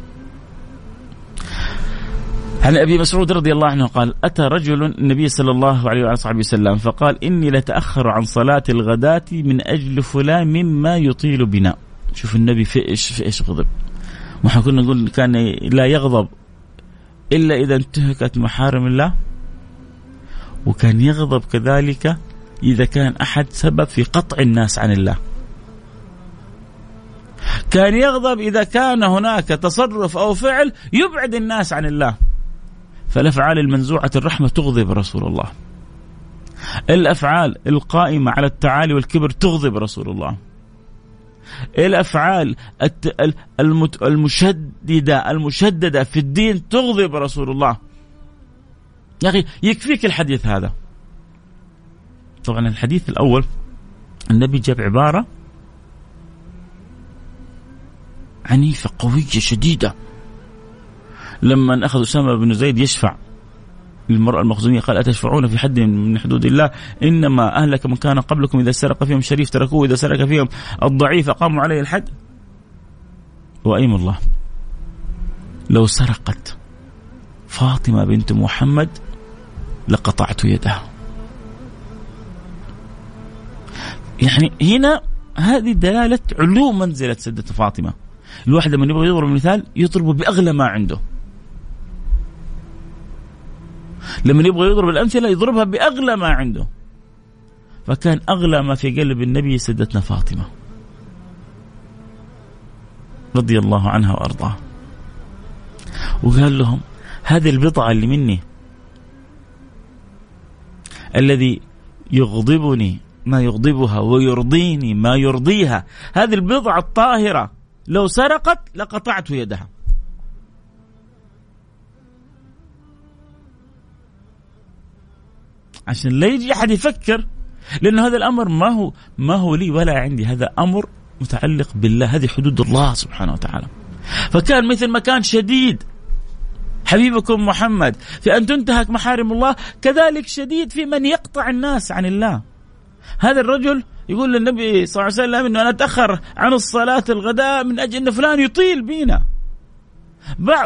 عن أبي مسعود رضي الله عنه قال: أتى رجل النبي صلى الله عليه وعلى صحبه وسلم فقال: إني لتاخر عن صلاة الغداة من أجل فلان مما يطيل بنا. شوف النبي في إيش في إيش غضب. ما كنا نقول كان لا يغضب إلا إذا انتهكت محارم الله. وكان يغضب كذلك إذا كان أحد سبب في قطع الناس عن الله. كان يغضب إذا كان هناك تصرف أو فعل يبعد الناس عن الله. فالأفعال المنزوعة الرحمة تغضب رسول الله. الأفعال القائمة على التعالي والكبر تغضب رسول الله. الأفعال المشدده المشددة في الدين تغضب رسول الله. يا أخي يكفيك الحديث هذا. طبعا الحديث الأول النبي جاب عبارة عنيفة قوية شديدة. لما أخذ أسامة بن زيد يشفع للمرأة المخزومية قال أتشفعون في حد من حدود الله؟ إنما أهلك من كان قبلكم إذا سرق فيهم شريف تركوه إذا سرق فيهم الضعيف أقاموا عليه الحد. وأيم الله لو سرقت فاطمة بنت محمد لقطعت يدها. يعني هنا هذه دلالة علو منزلة سيدة فاطمة. الواحد لما يبغى يضرب مثال يضربه بأغلى ما عنده. لما يبغى يضرب الأمثلة يضربها بأغلى ما عنده. فكان أغلى ما في قلب النبي سيدتنا فاطمة. رضي الله عنها وأرضاها. وقال لهم هذه البضعة اللي مني الذي يغضبني ما يغضبها ويرضيني ما يرضيها. هذه البضعة الطاهرة لو سرقت لقطعت يدها. عشان لا يجي أحد يفكر لأنه هذا الأمر ما هو ما هو لي ولا عندي. هذا أمر متعلق بالله. هذه حدود الله سبحانه وتعالى. فكان مثل ما كان شديد. حبيبكم محمد في أن تنتهك محارم الله كذلك شديد في من يقطع الناس عن الله. هذا الرجل يقول للنبي صلى الله عليه وسلم إنه أنا أتأخر عن الصلاة الغداء من أجل إن فلان يطيل بينا.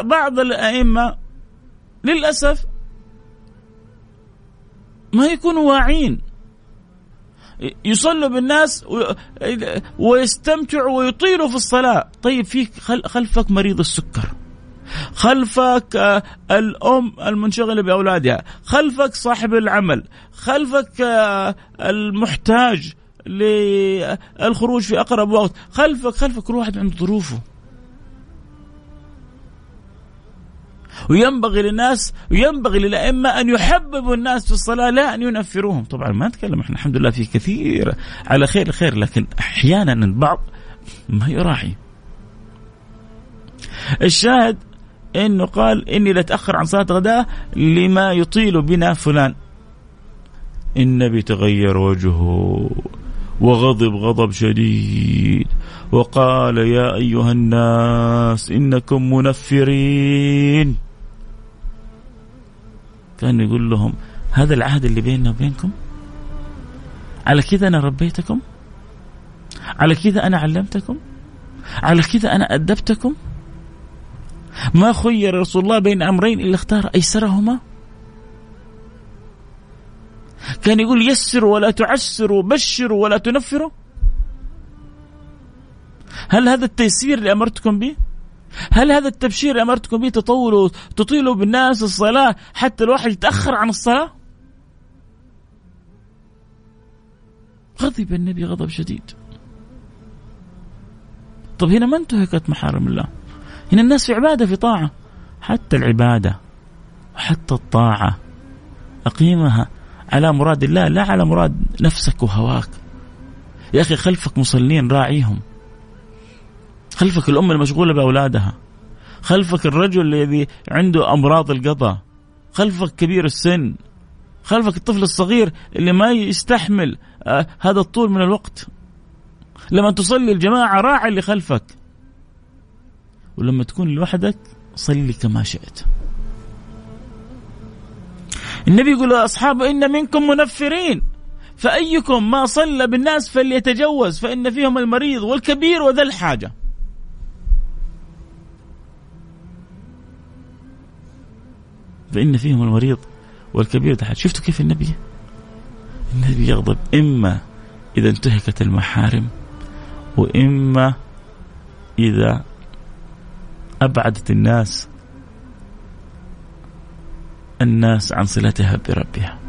بعض الأئمة للأسف ما يكونوا واعين. يصلوا بالناس ويستمتعوا ويطيلوا في الصلاة. طيب في خلفك مريض السكر. خلفك آه، الأم المنشغلة بأولادها خلفك صاحب العمل خلفك آه، المحتاج للخروج في أقرب وقت خلفك خلفك كل واحد عنده ظروفه. وينبغي للناس وينبغي للأئمة أن يحببوا الناس في الصلاة لا أن ينفروهم. طبعا ما نتكلم إحنا الحمد لله في كثير على خير خير لكن أحيانا البعض ما يراعي. الشاهد إنه قال إني لأتأخر عن صلاة غداء لما يطيل بنا فلان. النبي تغير وجهه وغضب غضب شديد وقال يا أيها الناس إنكم منفرين. كان يقول لهم هذا العهد اللي بيننا وبينكم؟ على كذا أنا ربيتكم؟ على كذا أنا علمتكم؟ على كذا أنا أدبتكم؟ ما خير رسول الله بين أمرين إلا اختار أيسرهما كان يقول يسروا ولا تعسروا بشروا ولا تنفروا هل هذا التيسير اللي أمرتكم به؟ هل هذا التبشير اللي أمرتكم به تطولوا تطيلوا بالناس الصلاة حتى الواحد يتأخر عن الصلاة؟ غضب النبي غضب شديد. طب هنا ما انتهكت محارم الله. هنا الناس في عبادة في طاعة. حتى العبادة وحتى الطاعة أقيمها على مراد الله لا على مراد نفسك وهواك. يا أخي خلفك مصلين راعيهم. خلفك الأم المشغولة بأولادها خلفك الرجل الذي عنده أمراض القضاء خلفك كبير السن خلفك الطفل الصغير اللي ما يستحمل آه هذا الطول من الوقت لما تصلي الجماعة راعي اللي خلفك ولما تكون لوحدك صلي كما شئت. النبي يقول لأصحابه إن منكم منفرين فأيكم ما صلى بالناس فليتجوز فإن فيهم المريض والكبير وذا الحاجة. فإن فيهم المريض والكبير تحت شفتوا كيف النبي؟ النبي يغضب إما إذا انتهكت المحارم وإما إذا أبعدت الناس الناس عن صلتها بربها.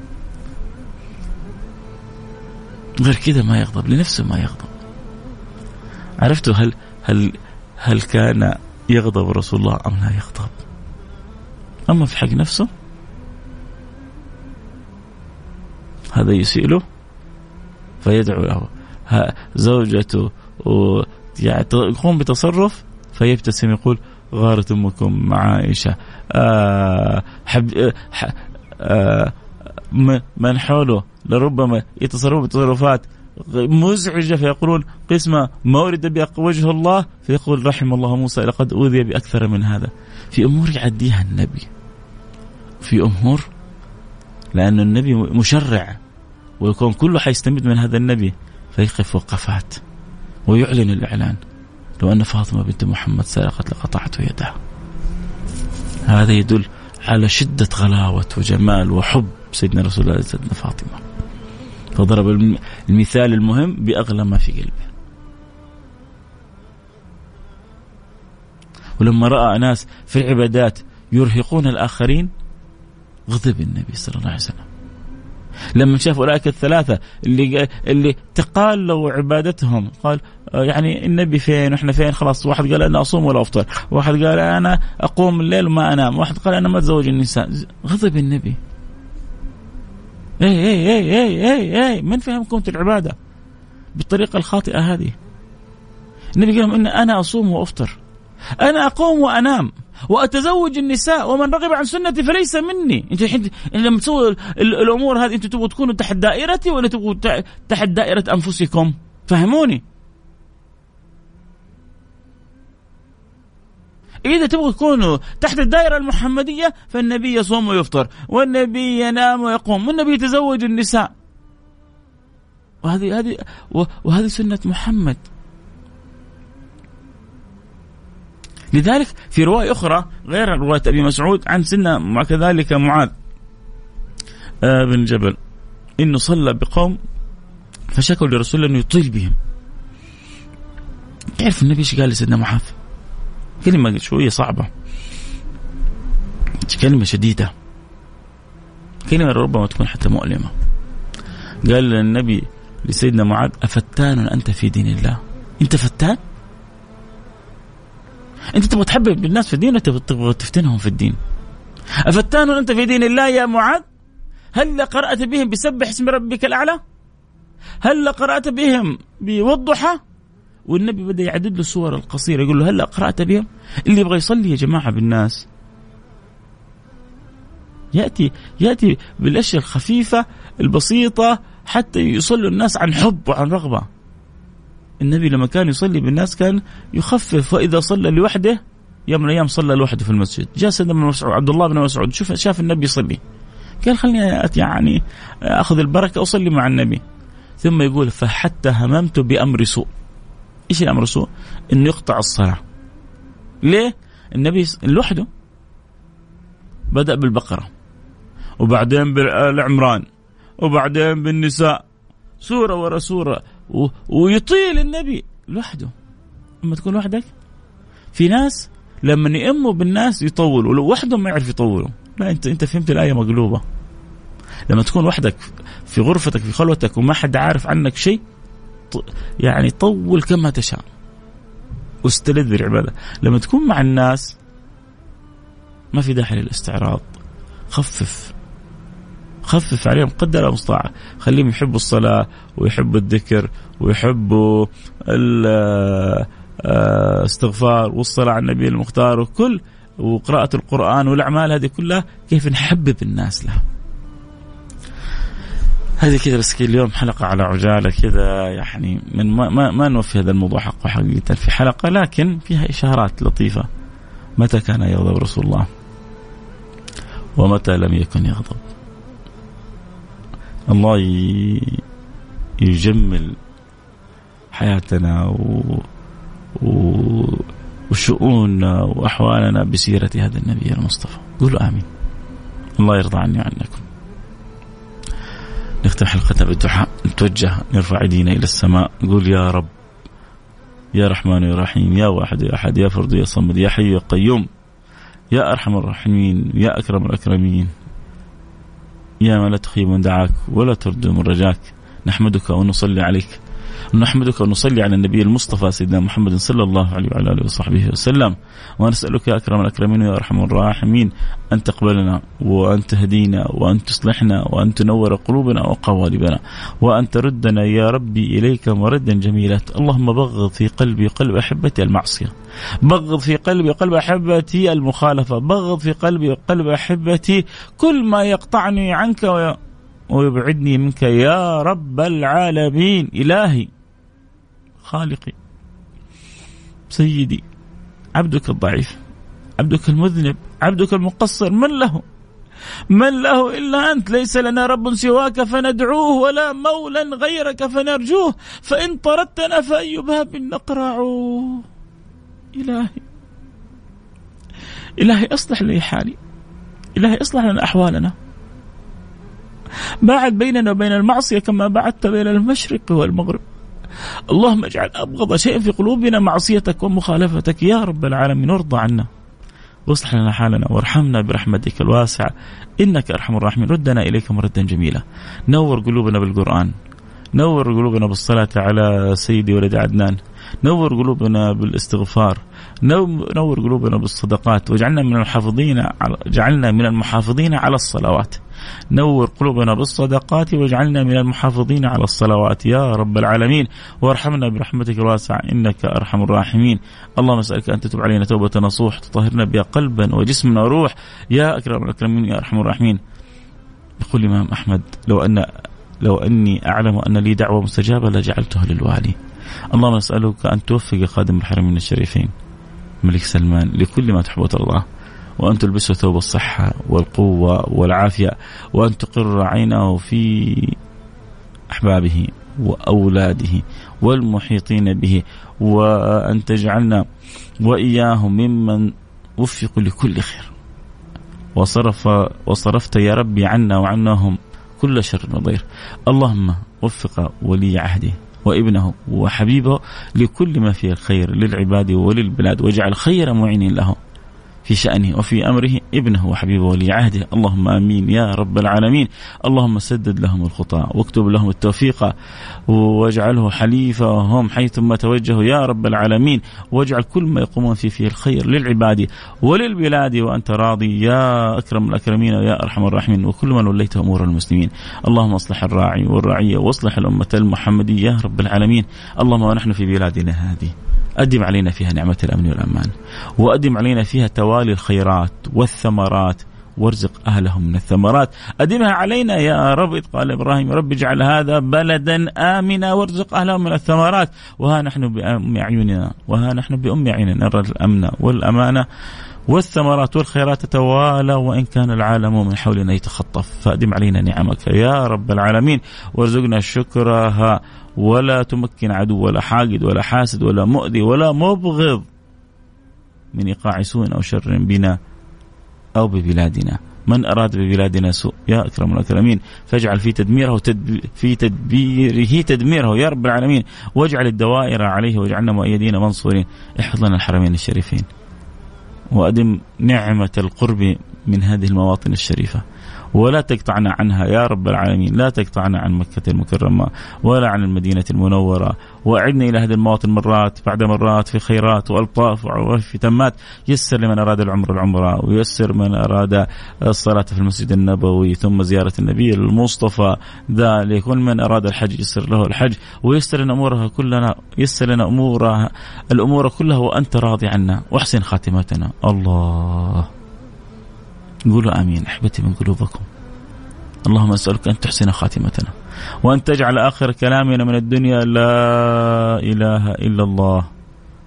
غير كذا ما يغضب لنفسه ما يغضب. عرفتوا هل هل هل كان يغضب رسول الله أم لا يغضب؟ أما في حق نفسه هذا يسيء له فيدعو له. زوجته يعني يقوم بتصرف فيبتسم يقول غارت أمكم عائشه آه حب آه من حوله لربما يتصرفون بتصرفات مزعجة فيقولون قسمة ما أريد بها وجه الله فيقول رحم الله موسى لقد أوذي بأكثر من هذا. في أمور يعديها النبي. في أمور لأن النبي مشرع ويكون كله حيستمد من هذا النبي فيقف وقفات ويعلن الإعلان. لو أن فاطمة بنت محمد سرقت لقطعت يدها. هذا يدل على شدة غلاوة وجمال وحب سيدنا رسول الله سيدنا فاطمة. فضرب المثال المهم بأغلى ما في قلبه. ولما رأى ناس في العبادات يرهقون الآخرين غضب النبي صلى الله عليه وسلم. لما شاف أولئك الثلاثة اللي اللي تقالوا عبادتهم قال آه، يعني النبي فين وإحنا فين؟ خلاص واحد قال أنا أصوم ولا أفطر. واحد قال أنا أقوم الليل وما أنام. واحد قال أنا ما أتزوج النساء. غضب النبي. اي اي اي اي اي, أي. من فهم العبادة؟ بالطريقة الخاطئة هذه. النبي قال إن أنا أصوم وأفطر. أنا أقوم وأنام. وأتزوج النساء ومن رغب عن سنتي فليس مني. إنت الحين لما تسووا الأمور هذه أنتم تبغوا تكونوا تحت دائرتي ولا تبغوا تحت دائرة أنفسكم؟ فهموني؟ إذا تبغوا تكونوا تحت الدائرة المحمدية فالنبي يصوم ويفطر والنبي ينام ويقوم والنبي يتزوج النساء. وهذه هذه وهذه سنة محمد. لذلك في رواية أخرى غير رواية أبي مسعود عن سنة كذلك معاذ آه، بن جبل. إنه صلى بقوم فشكوا لرسول الله أنه يطيل بهم. تعرف النبي إيش قال لسيدنا معاذ كلمة شوية صعبة. كلمة شديدة. كلمة ربما تكون حتى مؤلمة. قال النبي لسيدنا معاذ أفتان أنت في دين الله؟ أنت فتان؟ انت تبغى تحبب الناس في الدين ولا تبغى تفتنهم في الدين. أفتان أنت في دين الله يا معاذ؟ هل قرأت بهم بسبح اسم ربك الأعلى؟ هل قرأت بهم بالضحى والنبي بدأ يعدد له السور القصيرة يقول له هل قرأت بهم؟ اللي يبغى يصلي يا جماعة بالناس. يأتي يأتي بالأشياء الخفيفة البسيطة حتى يصلوا الناس عن حب وعن رغبة. النبي لما كان يصلي بالناس كان يخفف وإذا صلى لوحده يوم من الأيام صلى لوحده في المسجد. جاء سيدنا مسعود عبد الله بن مسعود شوف شاف النبي يصلي. قال خليني يعني أخذ البركة أصلي مع النبي. ثم يقول فحتى هممت بأمر سوء. إيش الأمر سوء؟ انه يقطع الصلاة. ليه؟ النبي لوحده. بدأ بالبقرة وبعدين بالعمران وبعدين بالنساء. سورة ورا سورة. و... ويطيل النبي لوحده. أما تكون وحدك في ناس لما يأموا بالناس يطولوا ولو وحدهم ما يعرف يطولوا. لا انت أنت فهمت الآية مقلوبة. لما تكون وحدك في غرفتك في خلوتك وما حد عارف عنك شيء يعني طول كما تشاء. واستلذ بالعباده لما تكون مع الناس ما في داعي للاستعراض. خفف خفف عليهم قدر المستطاع خليهم يحبوا الصلاة ويحبوا الذكر ويحبوا الاستغفار آه، والصلاة على النبي المختار وكل وقراءة القرآن والأعمال هذه كلها كيف نحبب الناس لها. هذه كذا بس اليوم حلقة على عجالة كذا يعني من ما, ما, ما نوفي هذا الموضوع حقه حقيقة في حلقة لكن فيها إشارات لطيفة. متى كان يغضب رسول الله؟ ومتى لم يكن يغضب؟ الله يجمل حياتنا و... و... وشؤوننا وأحوالنا بسيرة هذا النبي المصطفى. قولوا آمين. الله يرضى عني وعنكم. نختم حلقتنا بالدعاء. نتوجه نرفع إيدينا إلى السماء. نقول يا رب يا رحمن يا رحيم يا واحد يا أحد يا فرد يا صمد يا حي يا قيوم يا أرحم الراحمين يا أكرم الأكرمين. يا من لا تخيب من دعاك ولا ترد من رجاك. نحمدك ونصلي عليك. نحمدك ونصلي على النبي المصطفى سيدنا محمد صلى الله عليه وعلى آله وصحبه وسلم. ونسألك يا أكرم الأكرمين ويا أرحم الراحمين أن تقبلنا وأن تهدينا وأن تصلحنا وأن تنور قلوبنا وقوالبنا وأن تردنا يا ربي إليك مردا جميلا. اللهم بغض في قلبي قلب أحبتي المعصية. بغض في قلبي قلب أحبتي المخالفة. بغض في قلبي قلب أحبتي. كل ما يقطعني عنك ويبعدني منك يا رب العالمين. إلهي خالقي. سيدي عبدك الضعيف عبدك المذنب عبدك المقصر من له؟ من له إلا أنت ليس لنا رب سواك فندعوه ولا مولا غيرك فنرجوه. فإن طردتنا فأي باب نقرع. إلهي إلهي أصلح لي حالي. إلهي أصلح لنا أحوالنا. باعد بيننا وبين المعصية كما بعدت بين المشرق والمغرب. اللهم اجعل أبغض شيء في قلوبنا معصيتك ومخالفتك. يا رب العالمين وارضى عنا. واصلح لنا حالنا وارحمنا برحمتك الواسعة. إنك أرحم الراحمين. ردنا إليك مردا جميلا. نور قلوبنا بالقرآن. نور قلوبنا بالصلاة على سيدي ولد عدنان. نور قلوبنا بالاستغفار نور قلوبنا بالصدقات واجعلنا من المحافظين على جعلنا من المحافظين على الصلوات. نور قلوبنا بالصدقات واجعلنا من المحافظين على الصلوات. يا رب العالمين وارحمنا برحمتك الواسعة إنك أرحم الراحمين. اللهم أسألك أن تتوب علينا توبة نصوح تطهرنا بها قلبا وجسما وروح. يا أكرم الأكرمين يا أرحم الراحمين. يقول الإمام أحمد لو أن لو أني أعلم أن لي دعوة مستجابة لجعلتها للوالي. اللهم نسألك أن توفق خادم الحرمين الشريفين الملك سلمان لكل ما تحب الله وأن تلبسه ثوب الصحة والقوة والعافية وأن تقر عينه في أحبابه وأولاده والمحيطين به وأن تجعلنا وإياهم ممن وفقوا لكل خير. وصرف وصرفت يا ربي عنا وعنهم كل شر وضير اللهم وفق ولي عهده. وابنه وحبيبه لكل ما فيه الخير للعباد وللبلاد واجعل خير معين له في شأنه وفي أمره. ابنه وحبيبه ولي عهده اللهم آمين يا رب العالمين. اللهم سدد لهم الخطى واكتب لهم التوفيق واجعله حليفهم حيثما توجهوا يا رب العالمين. واجعل كل ما يقومون فيه فيه الخير للعباد وللبلاد. وأنت راضي يا أكرم الأكرمين ويا أرحم الراحمين. وكل من وليت أمور المسلمين. اللهم أصلح الراعي والرعية. واصلح الأمة المحمدية يا رب العالمين. اللهم ونحن في بلادنا هذه أدم علينا فيها نعمة الأمن والأمان. وأدم علينا فيها توالي الخيرات والثمرات. وارزق أهله من الثمرات. أدمها علينا يا رب إذ قال إبراهيم رب اجعل هذا بلدا آمنا وارزق أهله من الثمرات. وها نحن بأم أعيننا وها نحن بأم أعيننا. نرى الأمن والأمانة. والثمرات والخيرات تتوالى وإن كان العالم من حولنا يتخطف. فأدم علينا نعمك. يا رب العالمين. وارزقنا شكرها. ولا تمكن عدو ولا حاقد ولا حاسد ولا مؤذي ولا مبغض من إيقاع سوء أو شر بنا أو ببلادنا. من أراد ببلادنا سوء يا أكرم الأكرمين فاجعل في تدميره تدب في تدبيره تدميره. يا رب العالمين واجعل الدوائر عليه واجعلنا مؤيدين منصورين. احفظ لنا الحرمين الشريفين. وأدم نعمة القرب من هذه المواطن الشريفة. ولا تقطعنا عنها يا رب العالمين. لا تقطعنا عن مكة المكرمة ولا عن المدينة المنورة. وأعدنا إلى هذه المواطن مرات بعد مرات في خيرات وألطاف وفي تمات. يسر لمن أراد العمر العمرة ويسر من أراد الصلاة في المسجد النبوي ثم زيارة النبي المصطفى. ذلك ومن أراد الحج يسر له الحج ويسر لنا أمورها كلنا يسر لنا أمورها الأمور كلها وأنت راضي عنا. وأحسن خاتمتنا. الله. قولوا آمين. أحبتي من قلوبكم. اللهم أسألك أن تحسن خاتمتنا. وأن تجعل آخر كلامنا من الدنيا لا إله إلا الله.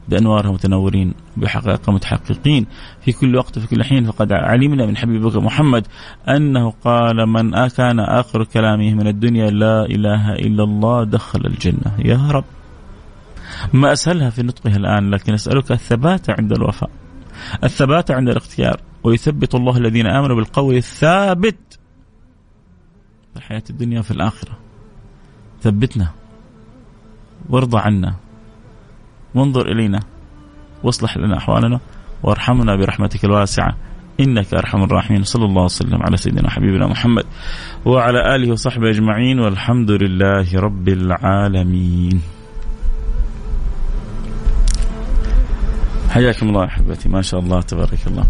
بأنوارها متنورين بحقائق متحققين. في كل وقت وفي كل حين فقد علمنا من حبيبك محمد أنه قال من كان آخر كلامه من الدنيا لا إله إلا الله دخل الجنة. يا رب. ما أسهلها في نطقها الآن لكن أسألك الثبات عند الوفاء. الثبات عند الاختيار ويثبت الله الذين آمنوا بالقول الثابت في الحياة الدنيا وفي الآخرة ثبتنا وارضى عنا وانظر إلينا واصلح لنا أحوالنا وارحمنا برحمتك الواسعة إنك أرحم الراحمين صلى الله وسلم على سيدنا حبيبنا محمد وعلى آله وصحبه أجمعين والحمد لله رب العالمين. حياكم الله أحبتي. ما شاء الله تبارك الله.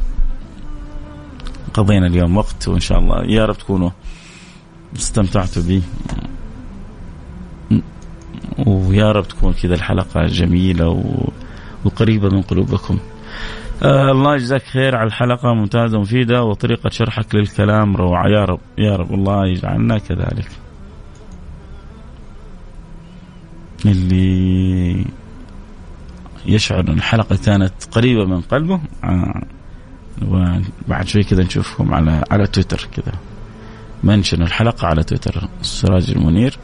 قضينا اليوم وقت وإن شاء الله يا رب تكونوا استمتعتوا به ويا رب تكون كذا الحلقة جميلة وقريبة من قلوبكم. آه الله يجزاك خير على الحلقة ممتازة ومفيدة وطريقة شرحك للكلام روعة. يا رب يا رب الله يجعلنا كذلك. اللي يشعر أن الحلقة كانت قريبة من قلبه. آه وبعد شوي كذا نشوفكم على على تويتر كذا. منشن الحلقة على تويتر السراج المنير.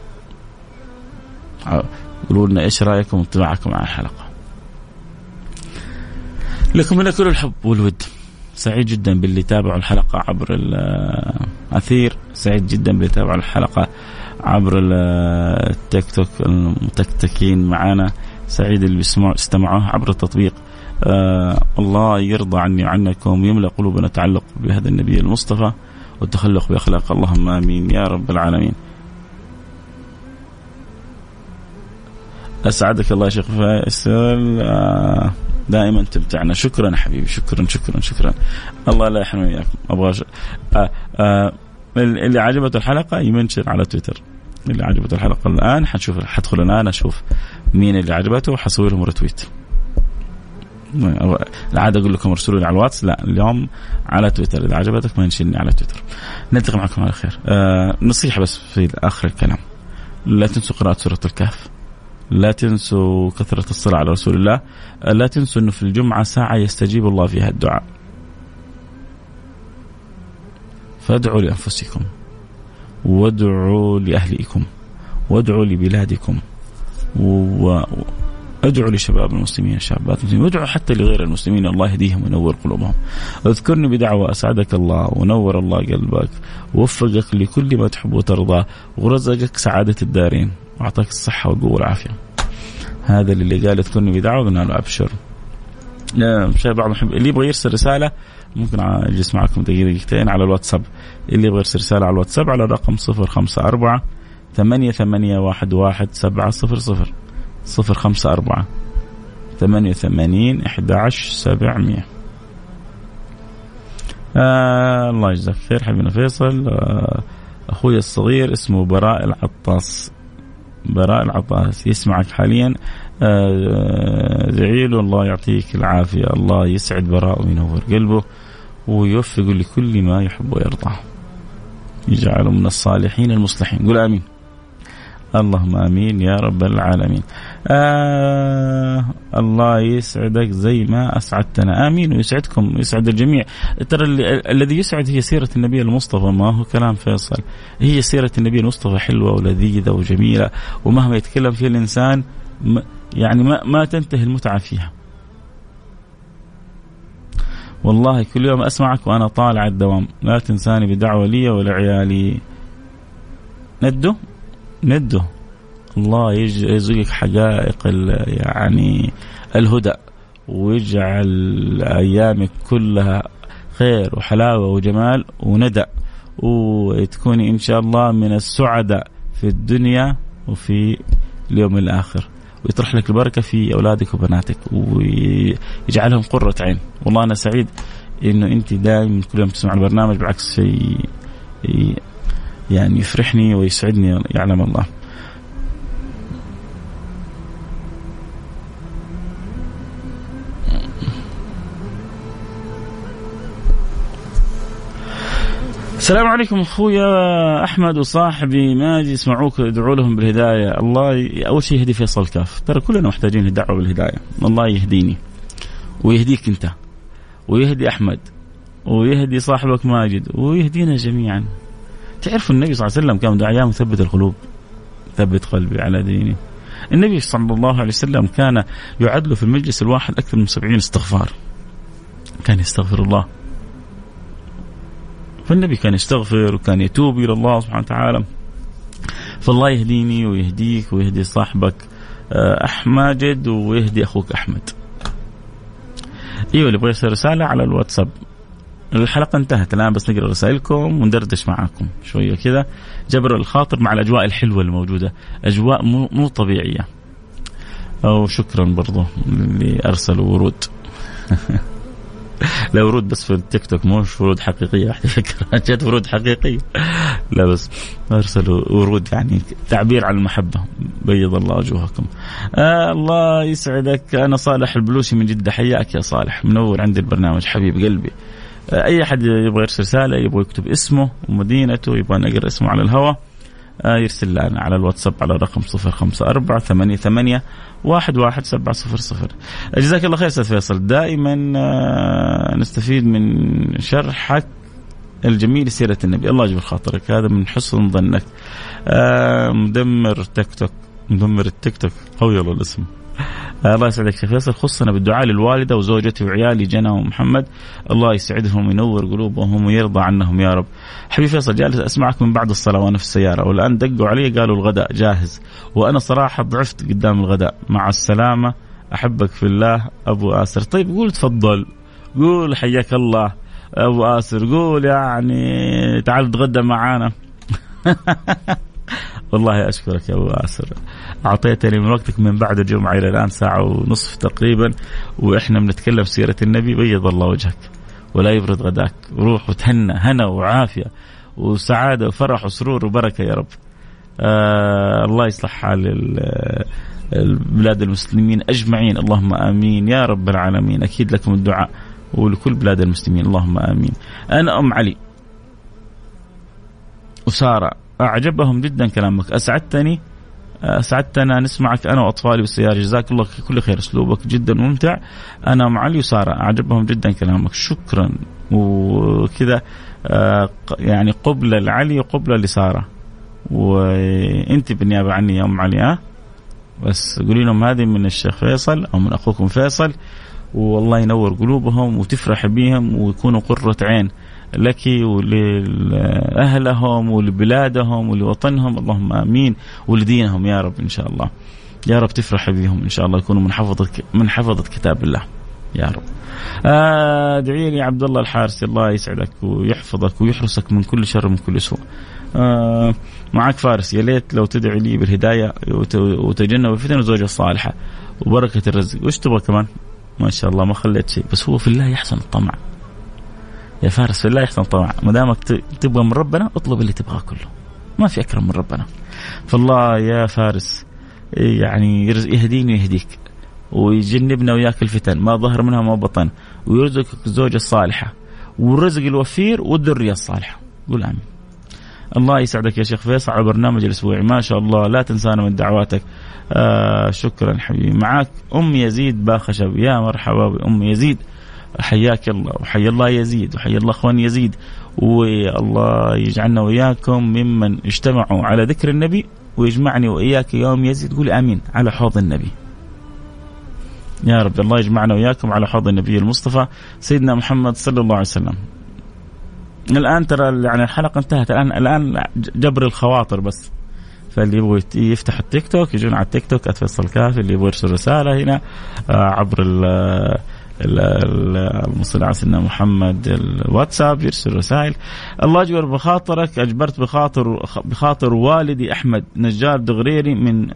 قولوا لنا إيش رأيكم وانطباعكم على الحلقة. لكم من كل الحب والود. سعيد جدا باللي تابعوا الحلقة عبر الأثير سعيد جدا باللي تابعوا الحلقة عبر التيك توك المتكتكين معنا سعيد اللي استمعوها عبر التطبيق. آه الله يرضى عني وعنكم ويملأ قلوبنا تعلق بهذا النبي المصطفى والتخلق بأخلاق. اللهم آمين. يا رب العالمين. أسعدك الله يا شيخ فيصل. آه دائما تمتعنا. شكرا حبيبي. شكرا شكرا شكرا. الله لا يحرمني إياكم. أبغى. آه آه اللي عجبته الحلقة يمنشن على تويتر. اللي عجبته الحلقة الآن. حنشوف حدخل الآن أشوف مين اللي عجبته وحسوي لهم رتويت العادة أقول لكم ارسلوا لي على الواتس. لا اليوم على تويتر. إذا عجبتك ما ينشلني على تويتر. نلتقي معكم على خير. آه نصيحة بس في آخر الكلام. لا تنسوا قراءة سورة الكهف. لا تنسوا كثرة الصلاة على رسول الله. لا تنسوا أنه في الجمعة ساعة يستجيب الله فيها الدعاء. فادعوا لأنفسكم. وادعوا لأهليكم وادعوا لبلادكم وادعوا لشباب المسلمين شابات المسلمين وادعوا حتى لغير المسلمين الله يهديهم وينور قلوبهم اذكرني بدعوة أسعدك الله ونور الله قلبك ووفقك لكل ما تحب وترضى ورزقك سعادة الدارين واعطاك الصحة والقوة والعافية. هذا اللي قال اذكرني بدعوة قلنا له ابشر. مش بعض اللي يبغى يرسل رسالة ممكن اجلس معكم دقيقتين على الواتساب. اللي يبغى يرسل رسالة على الواتساب على الرقم 054 ثمانية ثمانية واحد واحد سبعة صفر صفر. خمسة أربعة ثمانية آه الله يجزاك خير حبيبنا فيصل. آه أخوي الصغير اسمه براء العطاس. براء العطاس يسمعك حاليا. ادعي له الله يعطيك العافية. الله يسعد براء وينور قلبه. ويوفقه لكل ما يحب ويرضى يجعله من الصالحين المصلحين قل آمين اللهم آمين يا رب العالمين. آه الله يسعدك زي ما أسعدتنا، آمين ويسعدكم ويسعد الجميع. ترى الذي يسعد هي سيرة النبي المصطفى ما هو كلام فيصل. هي سيرة النبي المصطفى حلوة ولذيذة وجميلة ومهما يتكلم فيها الإنسان يعني ما ما تنتهي المتعة فيها. والله كل يوم أسمعك وأنا طالع الدوام، لا تنساني بدعوة لي ولعيالي. ندو؟ نده الله يرزقك حقائق يعني الهدى ويجعل أيامك كلها خير وحلاوة وجمال وندى وتكوني إن شاء الله من السعداء في الدنيا وفي اليوم الآخر. ويطرح لك البركة في أولادك وبناتك ويجعلهم قرة عين. والله أنا سعيد إنه أنت دائما كل يوم تسمع البرنامج بالعكس شيء يعني يفرحني ويسعدني يعلم الله. السلام عليكم أخويا أحمد وصاحبي ماجد. يسمعوك ادعوا لهم بالهداية. الله أول شيء يهدي فيصل كاف. ترى كلنا محتاجين الدعوه بالهداية. الله يهديني ويهديك أنت ويهدي أحمد ويهدي صاحبك ماجد ويهدينا جميعا. تعرف النبي صلى الله عليه وسلم كان دعاء مثبت القلوب. ثبت قلبي على ديني. النبي صلى الله عليه وسلم كان يعد له في المجلس الواحد أكثر من سبعين استغفار. كان يستغفر الله. فالنبي كان يستغفر وكان يتوب إلى الله سبحانه وتعالى. فالله يهديني ويهديك ويهدي صاحبك آه، أحمد ويهدي أخوك أحمد. إيوه اللي يبغى يرسل رسالة على الواتساب. الحلقة انتهت الآن بس نقرأ رسائلكم وندردش معاكم شوية كذا. جبر الخاطر مع الأجواء الحلوة الموجودة. أجواء مو, مو طبيعية. شكرا برضو اللي ارسلوا ورود. لا ورود بس في التيك توك مش ورود حقيقية واحدة فكرة. جت ورود حقيقية. لا بس أرسلوا ورود يعني تعبير عن المحبة. بيض الله وجوهكم. آه الله يسعدك. أنا صالح البلوشي من جدة حياك يا صالح. منور عندي البرنامج حبيب قلبي. آه أي أحد يبغى يرسل رسالة يبغى يكتب اسمه ومدينته يبغى نقرأ اسمه على الهواء. يرسل لنا على الواتساب على الرقم 054 88 واحد واحد سبعة صفر صفر. جزاك الله خير أستاذ فيصل. دائما آه، نستفيد من شرحك الجميل سيرة النبي. الله يجبر خاطرك. هذا من حسن ظنك. آه، مدمر تيك توك. مدمر التيك توك. قوي والله الاسم. الله يسعدك شيخ فيصل خصنا بالدعاء للوالدة وزوجتي وعيالي جنى ومحمد. الله يسعدهم وينور قلوبهم ويرضى عنهم يا رب. حبيبي فيصل جالس أسمعك من بعد الصلاة وأنا في السيارة والآن دقوا علي قالوا الغداء جاهز. وأنا صراحة ضعفت قدام الغداء. مع السلامة أحبك في الله أبو آسر. طيب قول تفضل. قول حياك الله أبو آسر. قول يعني تعال تغدى معانا. والله أشكرك يا أبو اسر أعطيتني من وقتك من بعد الجمعة إلى الآن ساعة ونصف تقريبا وإحنا بنتكلم سيرة النبي بيض الله وجهك ولا يبرد غداك. روح وتهنى هنا وعافية وسعادة وفرح وسرور وبركة يا رب. آه الله يصلح حال بلاد المسلمين أجمعين. اللهم آمين يا رب العالمين. أكيد لكم الدعاء ولكل بلاد المسلمين. اللهم آمين. أنا أم علي وسارة. أعجبهم جدا كلامك. أسعدتني. أسعدتنا. نسمعك أنا وأطفالي والسياره جزاك الله كل خير. أسلوبك جدا ممتع. أنا ام علي وسارة. أعجبهم جدا كلامك. شكرا. وكذا آه، يعني قبله لعلي وقبله لسارة. وإنت بالنيابة عني يا أم علي ها؟ بس قولي لهم هذه من الشيخ فيصل أو من أخوكم فيصل. والله ينور قلوبهم وتفرح بهم ويكونوا قرة عين. لك ولأهلهم ولبلادهم ولوطنهم. اللهم آمين. ولدينهم يا رب إن شاء الله. يا رب تفرح بهم إن شاء الله. يكونوا من حفظة من حفظة كتاب الله. يا رب. ادعي لي عبد الله الحارسي الله يسعدك ويحفظك ويحرسك من كل شر ومن كل سوء. آه معك فارس. يا ليت لو تدعي لي بالهداية وتجنب الفتن والزوجه الصالحة وبركة الرزق. وش تبغى كمان؟ ما شاء الله ما خليت شيء. بس هو في الله يحسن الطمع. يا فارس في الله يحسن الطمع ما دامك تبغى من ربنا اطلب اللي تبغاه كله. ما في أكرم من ربنا. فالله يا فارس يعني يهديني ويهديك ويجنبنا وياك الفتن ما ظهر منها ما بطن ويرزقك الزوجة الصالحة والرزق الوفير والذرية الصالحة. قول آمين. الله يسعدك يا شيخ فيصل على برنامج الأسبوعي. ما شاء الله لا تنسانا من دعواتك. آه شكرا حبيبي. معك أم يزيد باخشب. يا مرحبا بأم يزيد. حياك الله وحيا الله يزيد وحيا الله أخوان يزيد والله يجعلنا وإياكم ممن اجتمعوا على ذكر النبي ويجمعني وإياك يوم يزيد. قول آمين على حوض النبي. يا رب الله يجمعنا وإياكم على حوض النبي المصطفى سيدنا محمد صلى الله عليه وسلم. الآن ترى يعني الحلقة انتهت. الآن الآن جبر الخواطر بس. فاللي يبغوا يفتح التيك توك يجون على التيك توك أتفصل كافي. اللي يبغى يرسل رسالة هنا آه، عبر المصلي على سيدنا محمد الواتساب يرسل رسائل. الله يجبر بخاطرك أجبرت بخاطر بخاطر والدي أحمد نجار دغريري من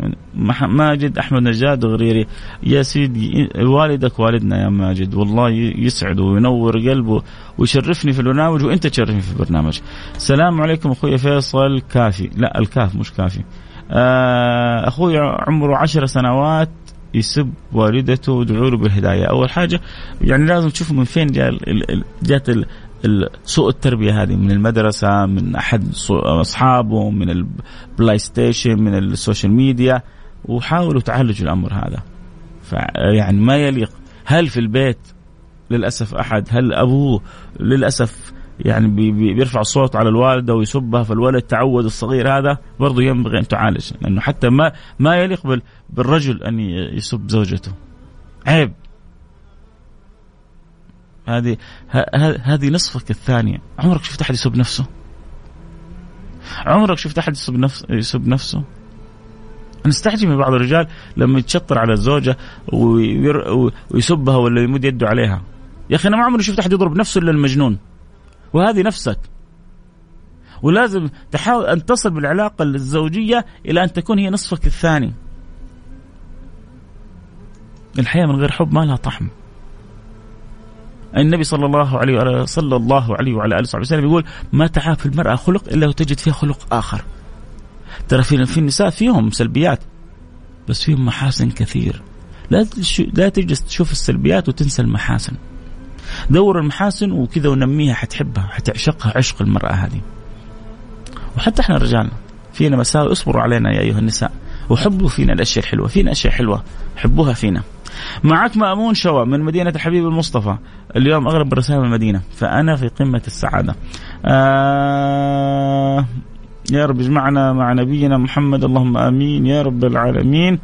ماجد أحمد نجار دغريري. يا سيدي والدك والدنا يا ماجد والله يسعده وينور قلبه ويشرفني في البرنامج وأنت تشرفني في البرنامج. السلام عليكم أخوي فيصل كافي. لا الكاف مش كافي. آه، أخوي عمره عشر سنوات يسب والدته ويدعو له بالهداية، أول حاجة يعني لازم تشوف من فين جات سوء التربية هذه. من المدرسة من أحد أصحابه من ال PlayStation من ال social media وحاولوا تعالجوا الأمر هذا. يعني ما يليق. هل في البيت؟ للأسف أحد. هل أبوه؟ للأسف يعني بيرفع الصوت على الوالدة ويسبها فالولد تعود الصغير هذا برضه ينبغي أن تعالج لأنه حتى ما ما يليق بالرجل أن يسب زوجته. عيب. هذه هذه نصفك الثانية. عمرك شفت أحد يسب نفسه؟ عمرك شفت أحد يسب نفس يسب نفسه؟ نستحجي من بعض الرجال لما يتشطر على الزوجة ويسبها ولا يمد يده عليها. يا أخي أنا ما عمري شفت أحد يضرب نفسه إلا المجنون. وهذه نفسك ولازم تحاول أن تصل بالعلاقة الزوجية إلى أن تكون هي نصفك الثاني الحياة من غير حب ما لها طعم النبي صلى الله عليه وعلى صلى الله عليه وعلى آله وصحبه وسلم يقول ما تعافي المرأة خلق إلا وتجد فيها خلق آخر. ترى في في النساء فيهم سلبيات بس فيهم محاسن كثير. لا لا تجلس تشوف السلبيات وتنسى المحاسن. دور المحاسن وكذا ونميها حتحبها حتعشقها عشق المرأة هذه. وحتى إحنا الرجال فينا مساوئ اصبروا علينا يا أيها النساء. وحبوا فينا الأشياء الحلوة فينا أشياء حلوة حبوها فينا. معك مأمون شوى من مدينة الحبيب المصطفى. اليوم أغلب الرسائل من المدينة. فأنا في قمة السعادة. آه يا رب اجمعنا مع نبينا محمد اللهم آمين يا رب العالمين.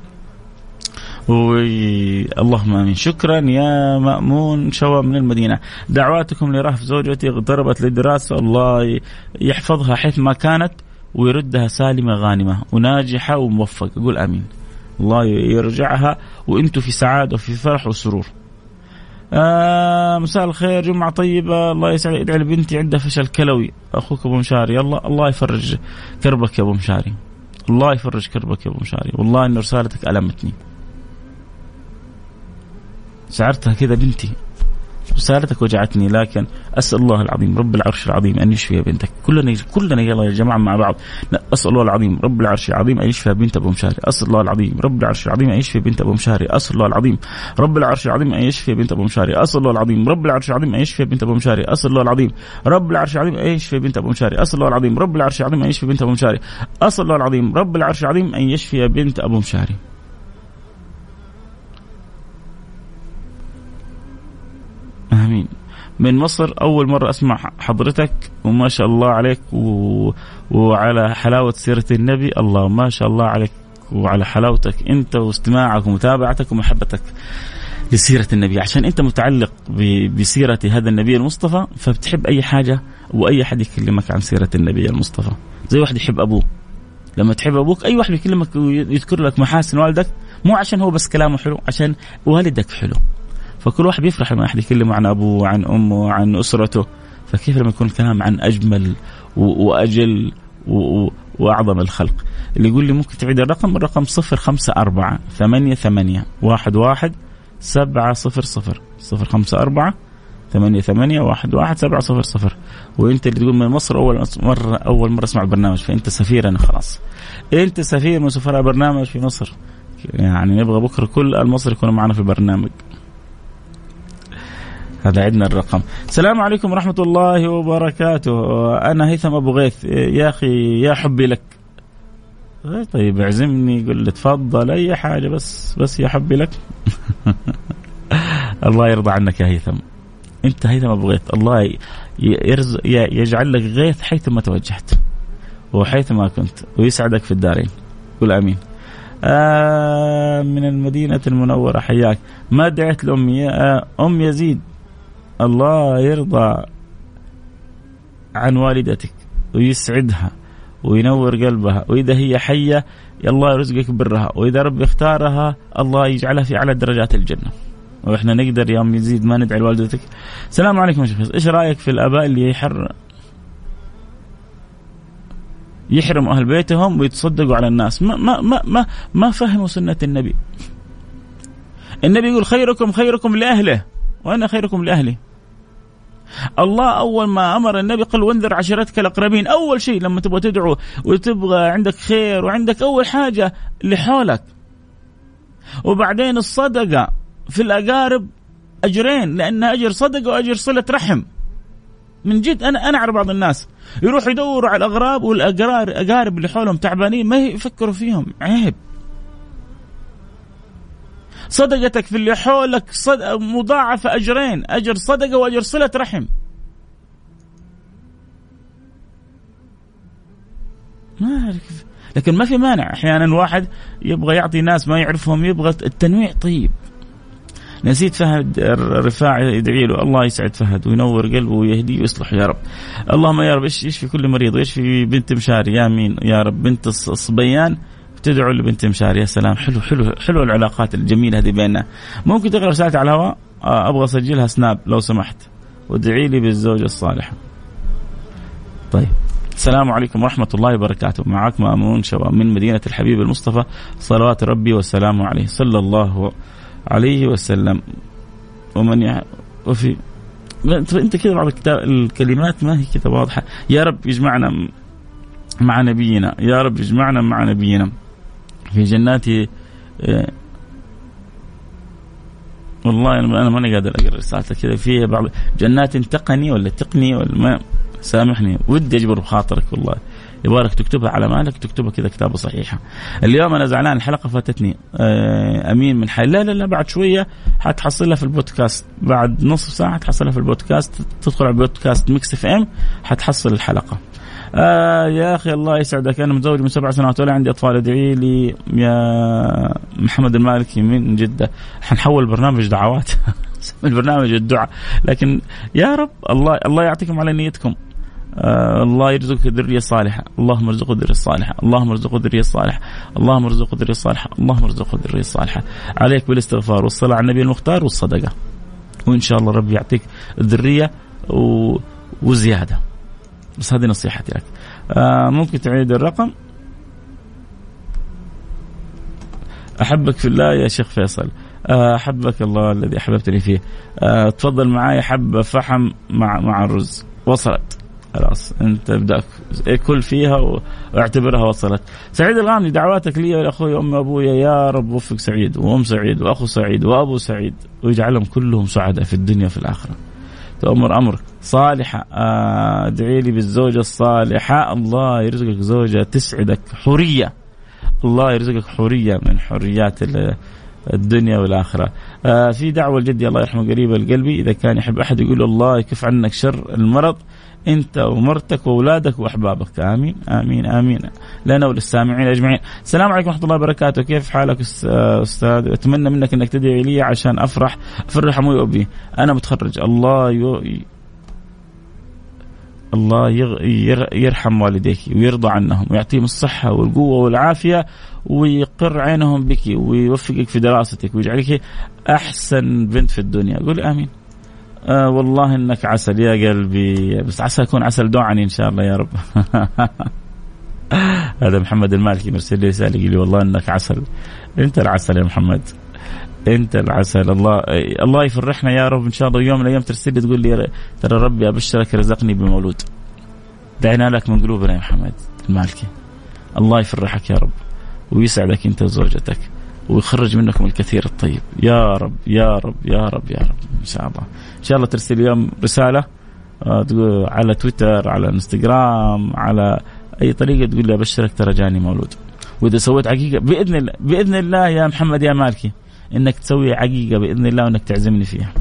اللهم آمين. شكرا يا مأمون شوى من المدينة. دعواتكم لرهف زوجتي اغتربت للدراسه الله يحفظها حيث ما كانت ويردها سالمة غانمة وناجحة وموفقة. قول آمين. الله يرجعها. وإنتم في سعادة وفي فرح وسرور. آه مساء الخير جمعة طيبة. الله يسعد ادعي لبنتي عندها فشل كلوي. أخوك أبو مشاري. الله الله يفرج كربك يا أبو مشاري. الله يفرج كربك يا أبو مشاري. والله إن رسالتك ألمتني. شعرتها كذا بنتي. رسالتك وجعتني لكن أسأل الله العظيم رب العرش العظيم أن يشفي بنتك. كلنا كلنا يلا يا جماعة مع بعض. أسأل الله العظيم رب العرش العظيم أن يشفي بنت أبو مشاري. أسأل الله العظيم رب العرش العظيم أن يشفي بنت أبو مشاري. أسأل الله العظيم رب العرش العظيم أن يشفي بنت أبو مشاري. أسأل الله العظيم رب العرش العظيم أن يشفي بنت أبو مشاري. أسأل الله العظيم رب العرش العظيم أن يشفي بنت أبو مشاري. أسأل الله العظيم رب العرش العظيم أن يشفي بنت أبو مشاري. أسأل الله العظيم رب العرش العظيم أن يشفي بنت أبو مشاري. آمين. من مصر أول مرة أسمع حضرتك وما شاء الله عليك و... وعلى حلاوة سيرة النبي. الله ما شاء الله عليك وعلى حلاوتك أنت واستماعك ومتابعتك ومحبتك لسيرة النبي. عشان أنت متعلق ب... بسيرة هذا النبي المصطفى فبتحب أي حاجة وأي حد يكلمك عن سيرة النبي المصطفى. زي واحد يحب ابوه لما تحب أبوك أي واحد يكلمك ويذكر لك محاسن والدك مو عشان هو بس كلامه حلو عشان والدك حلو. فكل واحد بيفرح لما أحد يكلم عن أبوه عن أمه عن أسرته. فكيف لما يكون الكلام عن أجمل وأجل وأعظم الخلق؟ اللي يقول لي ممكن تعيد الرقم؟ الرقم صفر خمسة أربعة ثمانية ثمانية واحد واحد سبعة صفر صفر. صفر خمسة أربعة ثمانية ثمانية واحد واحد سبعة صفر صفر. وانت اللي تقول من مصر أول مرة أول مرة أسمع البرنامج فأنت سفير أنا خلاص. أنت سفير من سفراء برنامج في مصر. يعني نبغى بكرة كل المصر يكونوا معنا في البرنامج هذا عندنا الرقم. السلام عليكم ورحمة الله وبركاته. أنا هيثم أبو غيث. يا أخي يا حبي لك. طيب اعزمني قل لي تفضل. أي حاجة بس بس يا حبي لك. الله يرضى عنك يا هيثم. أنت هيثم أبو غيث. الله يرزق يجعل لك غيث حيثما توجهت. وحيثما كنت. ويسعدك في الدارين. قل آمين. آه من المدينة المنورة. حياك. ما دعيت لأمي آه أم يزيد. الله يرضى عن والدتك ويسعدها وينور قلبها وإذا هي حية الله يرزقك برها وإذا رب اختارها الله يجعلها في أعلى درجات الجنة. وإحنا نقدر يا ام يزيد ما ندعي لوالدتك. السلام عليكم يا شيخ إيش رأيك في الآباء اللي يحر يحرموا أهل بيتهم ويتصدقوا على الناس؟ ما ما ما ما, ما فهموا سنة النبي. النبي يقول خيركم خيركم لأهله وأنا خيركم لأهلي. الله أول ما أمر النبي قال وانذر عشيرتك الأقربين. أول شيء لما تبغى تدعو وتبغى عندك خير وعندك أول حاجة لحولك. وبعدين الصدقة في الأقارب أجرين لأنها أجر صدقة وأجر صلة رحم. من جد أنا أنا أعرف بعض الناس يروحوا يدوروا على الأغراب والاقارب اللي حولهم تعبانين ما يفكروا فيهم عيب. صدقتك في اللي حولك صد... مضاعفة أجرين أجر صدقة وأجر صلة رحم. ما أعرف. لكن ما في مانع. أحيانا واحد يبغى يعطي ناس ما يعرفهم يبغى التنويع. طيب. نسيت فهد الرفاعي يدعي له. الله يسعد فهد وينور قلبه ويهديه ويصلح يا رب. اللهم يا رب يشفي كل مريض؟ ويشفي بنت مشاري يا مين؟ يا رب. بنت الصبيان تدعو لبنت مشاري. يا سلام. حلو حلو حلو العلاقات الجميلة هذه بيننا. ممكن تقرأ رسالتي على الهواء؟ آه أبغى أسجلها سناب لو سمحت. وادعي لي بالزوجه الصالحه طيب. السلام عليكم ورحمة الله وبركاته. معك مأمون شباب من مدينة الحبيب المصطفى. صلوات ربي وسلامه عليه. صلى الله عليه وسلم. ومن يع... وفي انت كذا بعض الكتاب الكلمات ما هي كذا واضحة. يا رب يجمعنا مع نبينا. يا رب يجمعنا مع نبينا. في جنات آه، والله أنا ماني قادر أقرأ رسالتك كذا. فيها بعض جنات تقني ولا تقني ولا ما سامحني. ودي أجبر بخاطرك والله. يبغالك تكتبها على مالك تكتبها كذا كتابة صحيحة. اليوم أنا زعلان الحلقة فاتتني. آه أمين من حي لا لا لا بعد شوية حتحصلها في البودكاست. بعد نصف ساعة حتحصلها في البودكاست. تدخل على البودكاست Mix FM حتحصل الحلقة. آه يا أخي الله يسعدك أنا متزوج من سبع سنوات ولا عندي أطفال. ادعي لي يا محمد المالكي من جدة. حنحول برنامج دعوات. البرنامج الدعاء. لكن يا رب الله الله يعطيكم على نيتكم. آه الله يرزقك ذرية صالحة، اللهم ارزقه ذرية صالحة، اللهم ارزقه ذرية صالحة، اللهم ارزقه ذرية صالحة، اللهم ارزقه ذرية صالحة. عليك بالاستغفار والصلاة على النبي المختار والصدقة. وإن شاء الله ربي يعطيك الذريه و... وزيادة. بس هذه نصيحتي لك. آه ممكن تعيد الرقم؟ أحبك في الله يا شيخ فيصل. آه، أحبك الله الذي أحببتني فيه. أه تفضل معي حبة فحم مع مع الرز. وصلت. خلاص أنت ابدا كل فيها واعتبرها وصلت. سعيد الغامدي دعواتك لي ولأخوي وامي وابويا يا رب وفق سعيد وأم سعيد وأخو سعيد وأبو سعيد ويجعلهم كلهم سعداء في الدنيا وفي الآخرة. تؤمر أمرك. صالحة أدعي لي بالزوجة الصالحة. الله يرزقك زوجة تسعدك حوريه الله يرزقك حوريه من حريات الدنيا والآخرة. آه في دعوة لجدي الله يرحمه قريبه لقلبي إذا كان يحب أحد يقول الله يكف عنك شر المرض أنت ومرتك وأولادك وأحبابك. آمين آمين آمين. لنا وللسامعين أجمعين. السلام عليكم ورحمة الله وبركاته. كيف حالك أستاذ؟ أتمنى منك أنك تدعي لي عشان أفرح. أفرح أبوي وابي أنا متخرج. الله الله يرحم والديك ويرضى عنهم ويعطيهم الصحة والقوة والعافية ويقر عينهم بك ويوفقك في دراستك ويجعلك أحسن بنت في الدنيا. قول آمين. آه والله إنك عسل يا قلبي. بس عسى أكون عسل دعني إن شاء الله يا رب. هذا محمد المالكي مرسل لي رسالة يقول لي والله إنك عسل. أنت العسل يا محمد. انت العسل. الله الله يفرحنا يا رب. إن شاء الله يوم من الأيام ترسل لي تقول لي ترى ربي أبشرك رزقني بمولود. دعينا لك من قلوبنا يا محمد المالكي الله يفرحك يا رب ويسعدك أنت وزوجتك ويخرج منكم الكثير الطيب. يا رب يا رب يا رب يا رب. إن شاء الله. إن شاء الله ترسل اليوم رسالة آه، على تويتر على إنستغرام على أي طريقة تقول لي أبشرك ترى جاني مولود. وإذا سويت حقيقة بإذن الله بإذن الله يا محمد يا مالكي. إنك تسوي عقيقة بإذن الله وإنك تعزمني فيها.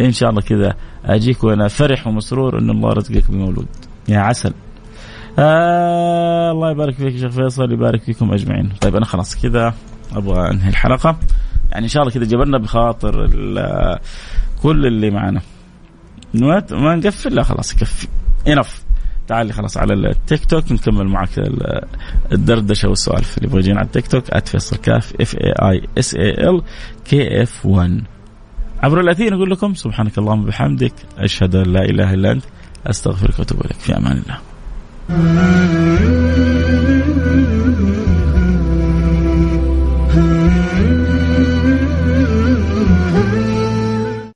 إن شاء الله كذا أجيك وأنا فرح ومسرور إن الله رزقك بمولود يا عسل. آه الله يبارك فيك شيخ فيصل يبارك فيكم أجمعين. طيب أنا خلاص كذا أبغى أنهي الحلقة. يعني إن شاء الله كذا جبرنا بخاطر كل اللي معنا. ما نقفل لا خلاص يكفي. انف. تعالي خلاص على التيك توك نكمل معك الدردشة والسوالف اللي يبغى يجينا على التيك توك @فيصل كاف F A I S A L K F 1 عبر الأثير نقول لكم سبحانك اللهم وبحمدك أشهد أن لا إله إلا أنت أستغفرك وأتوب إليك في أمان الله.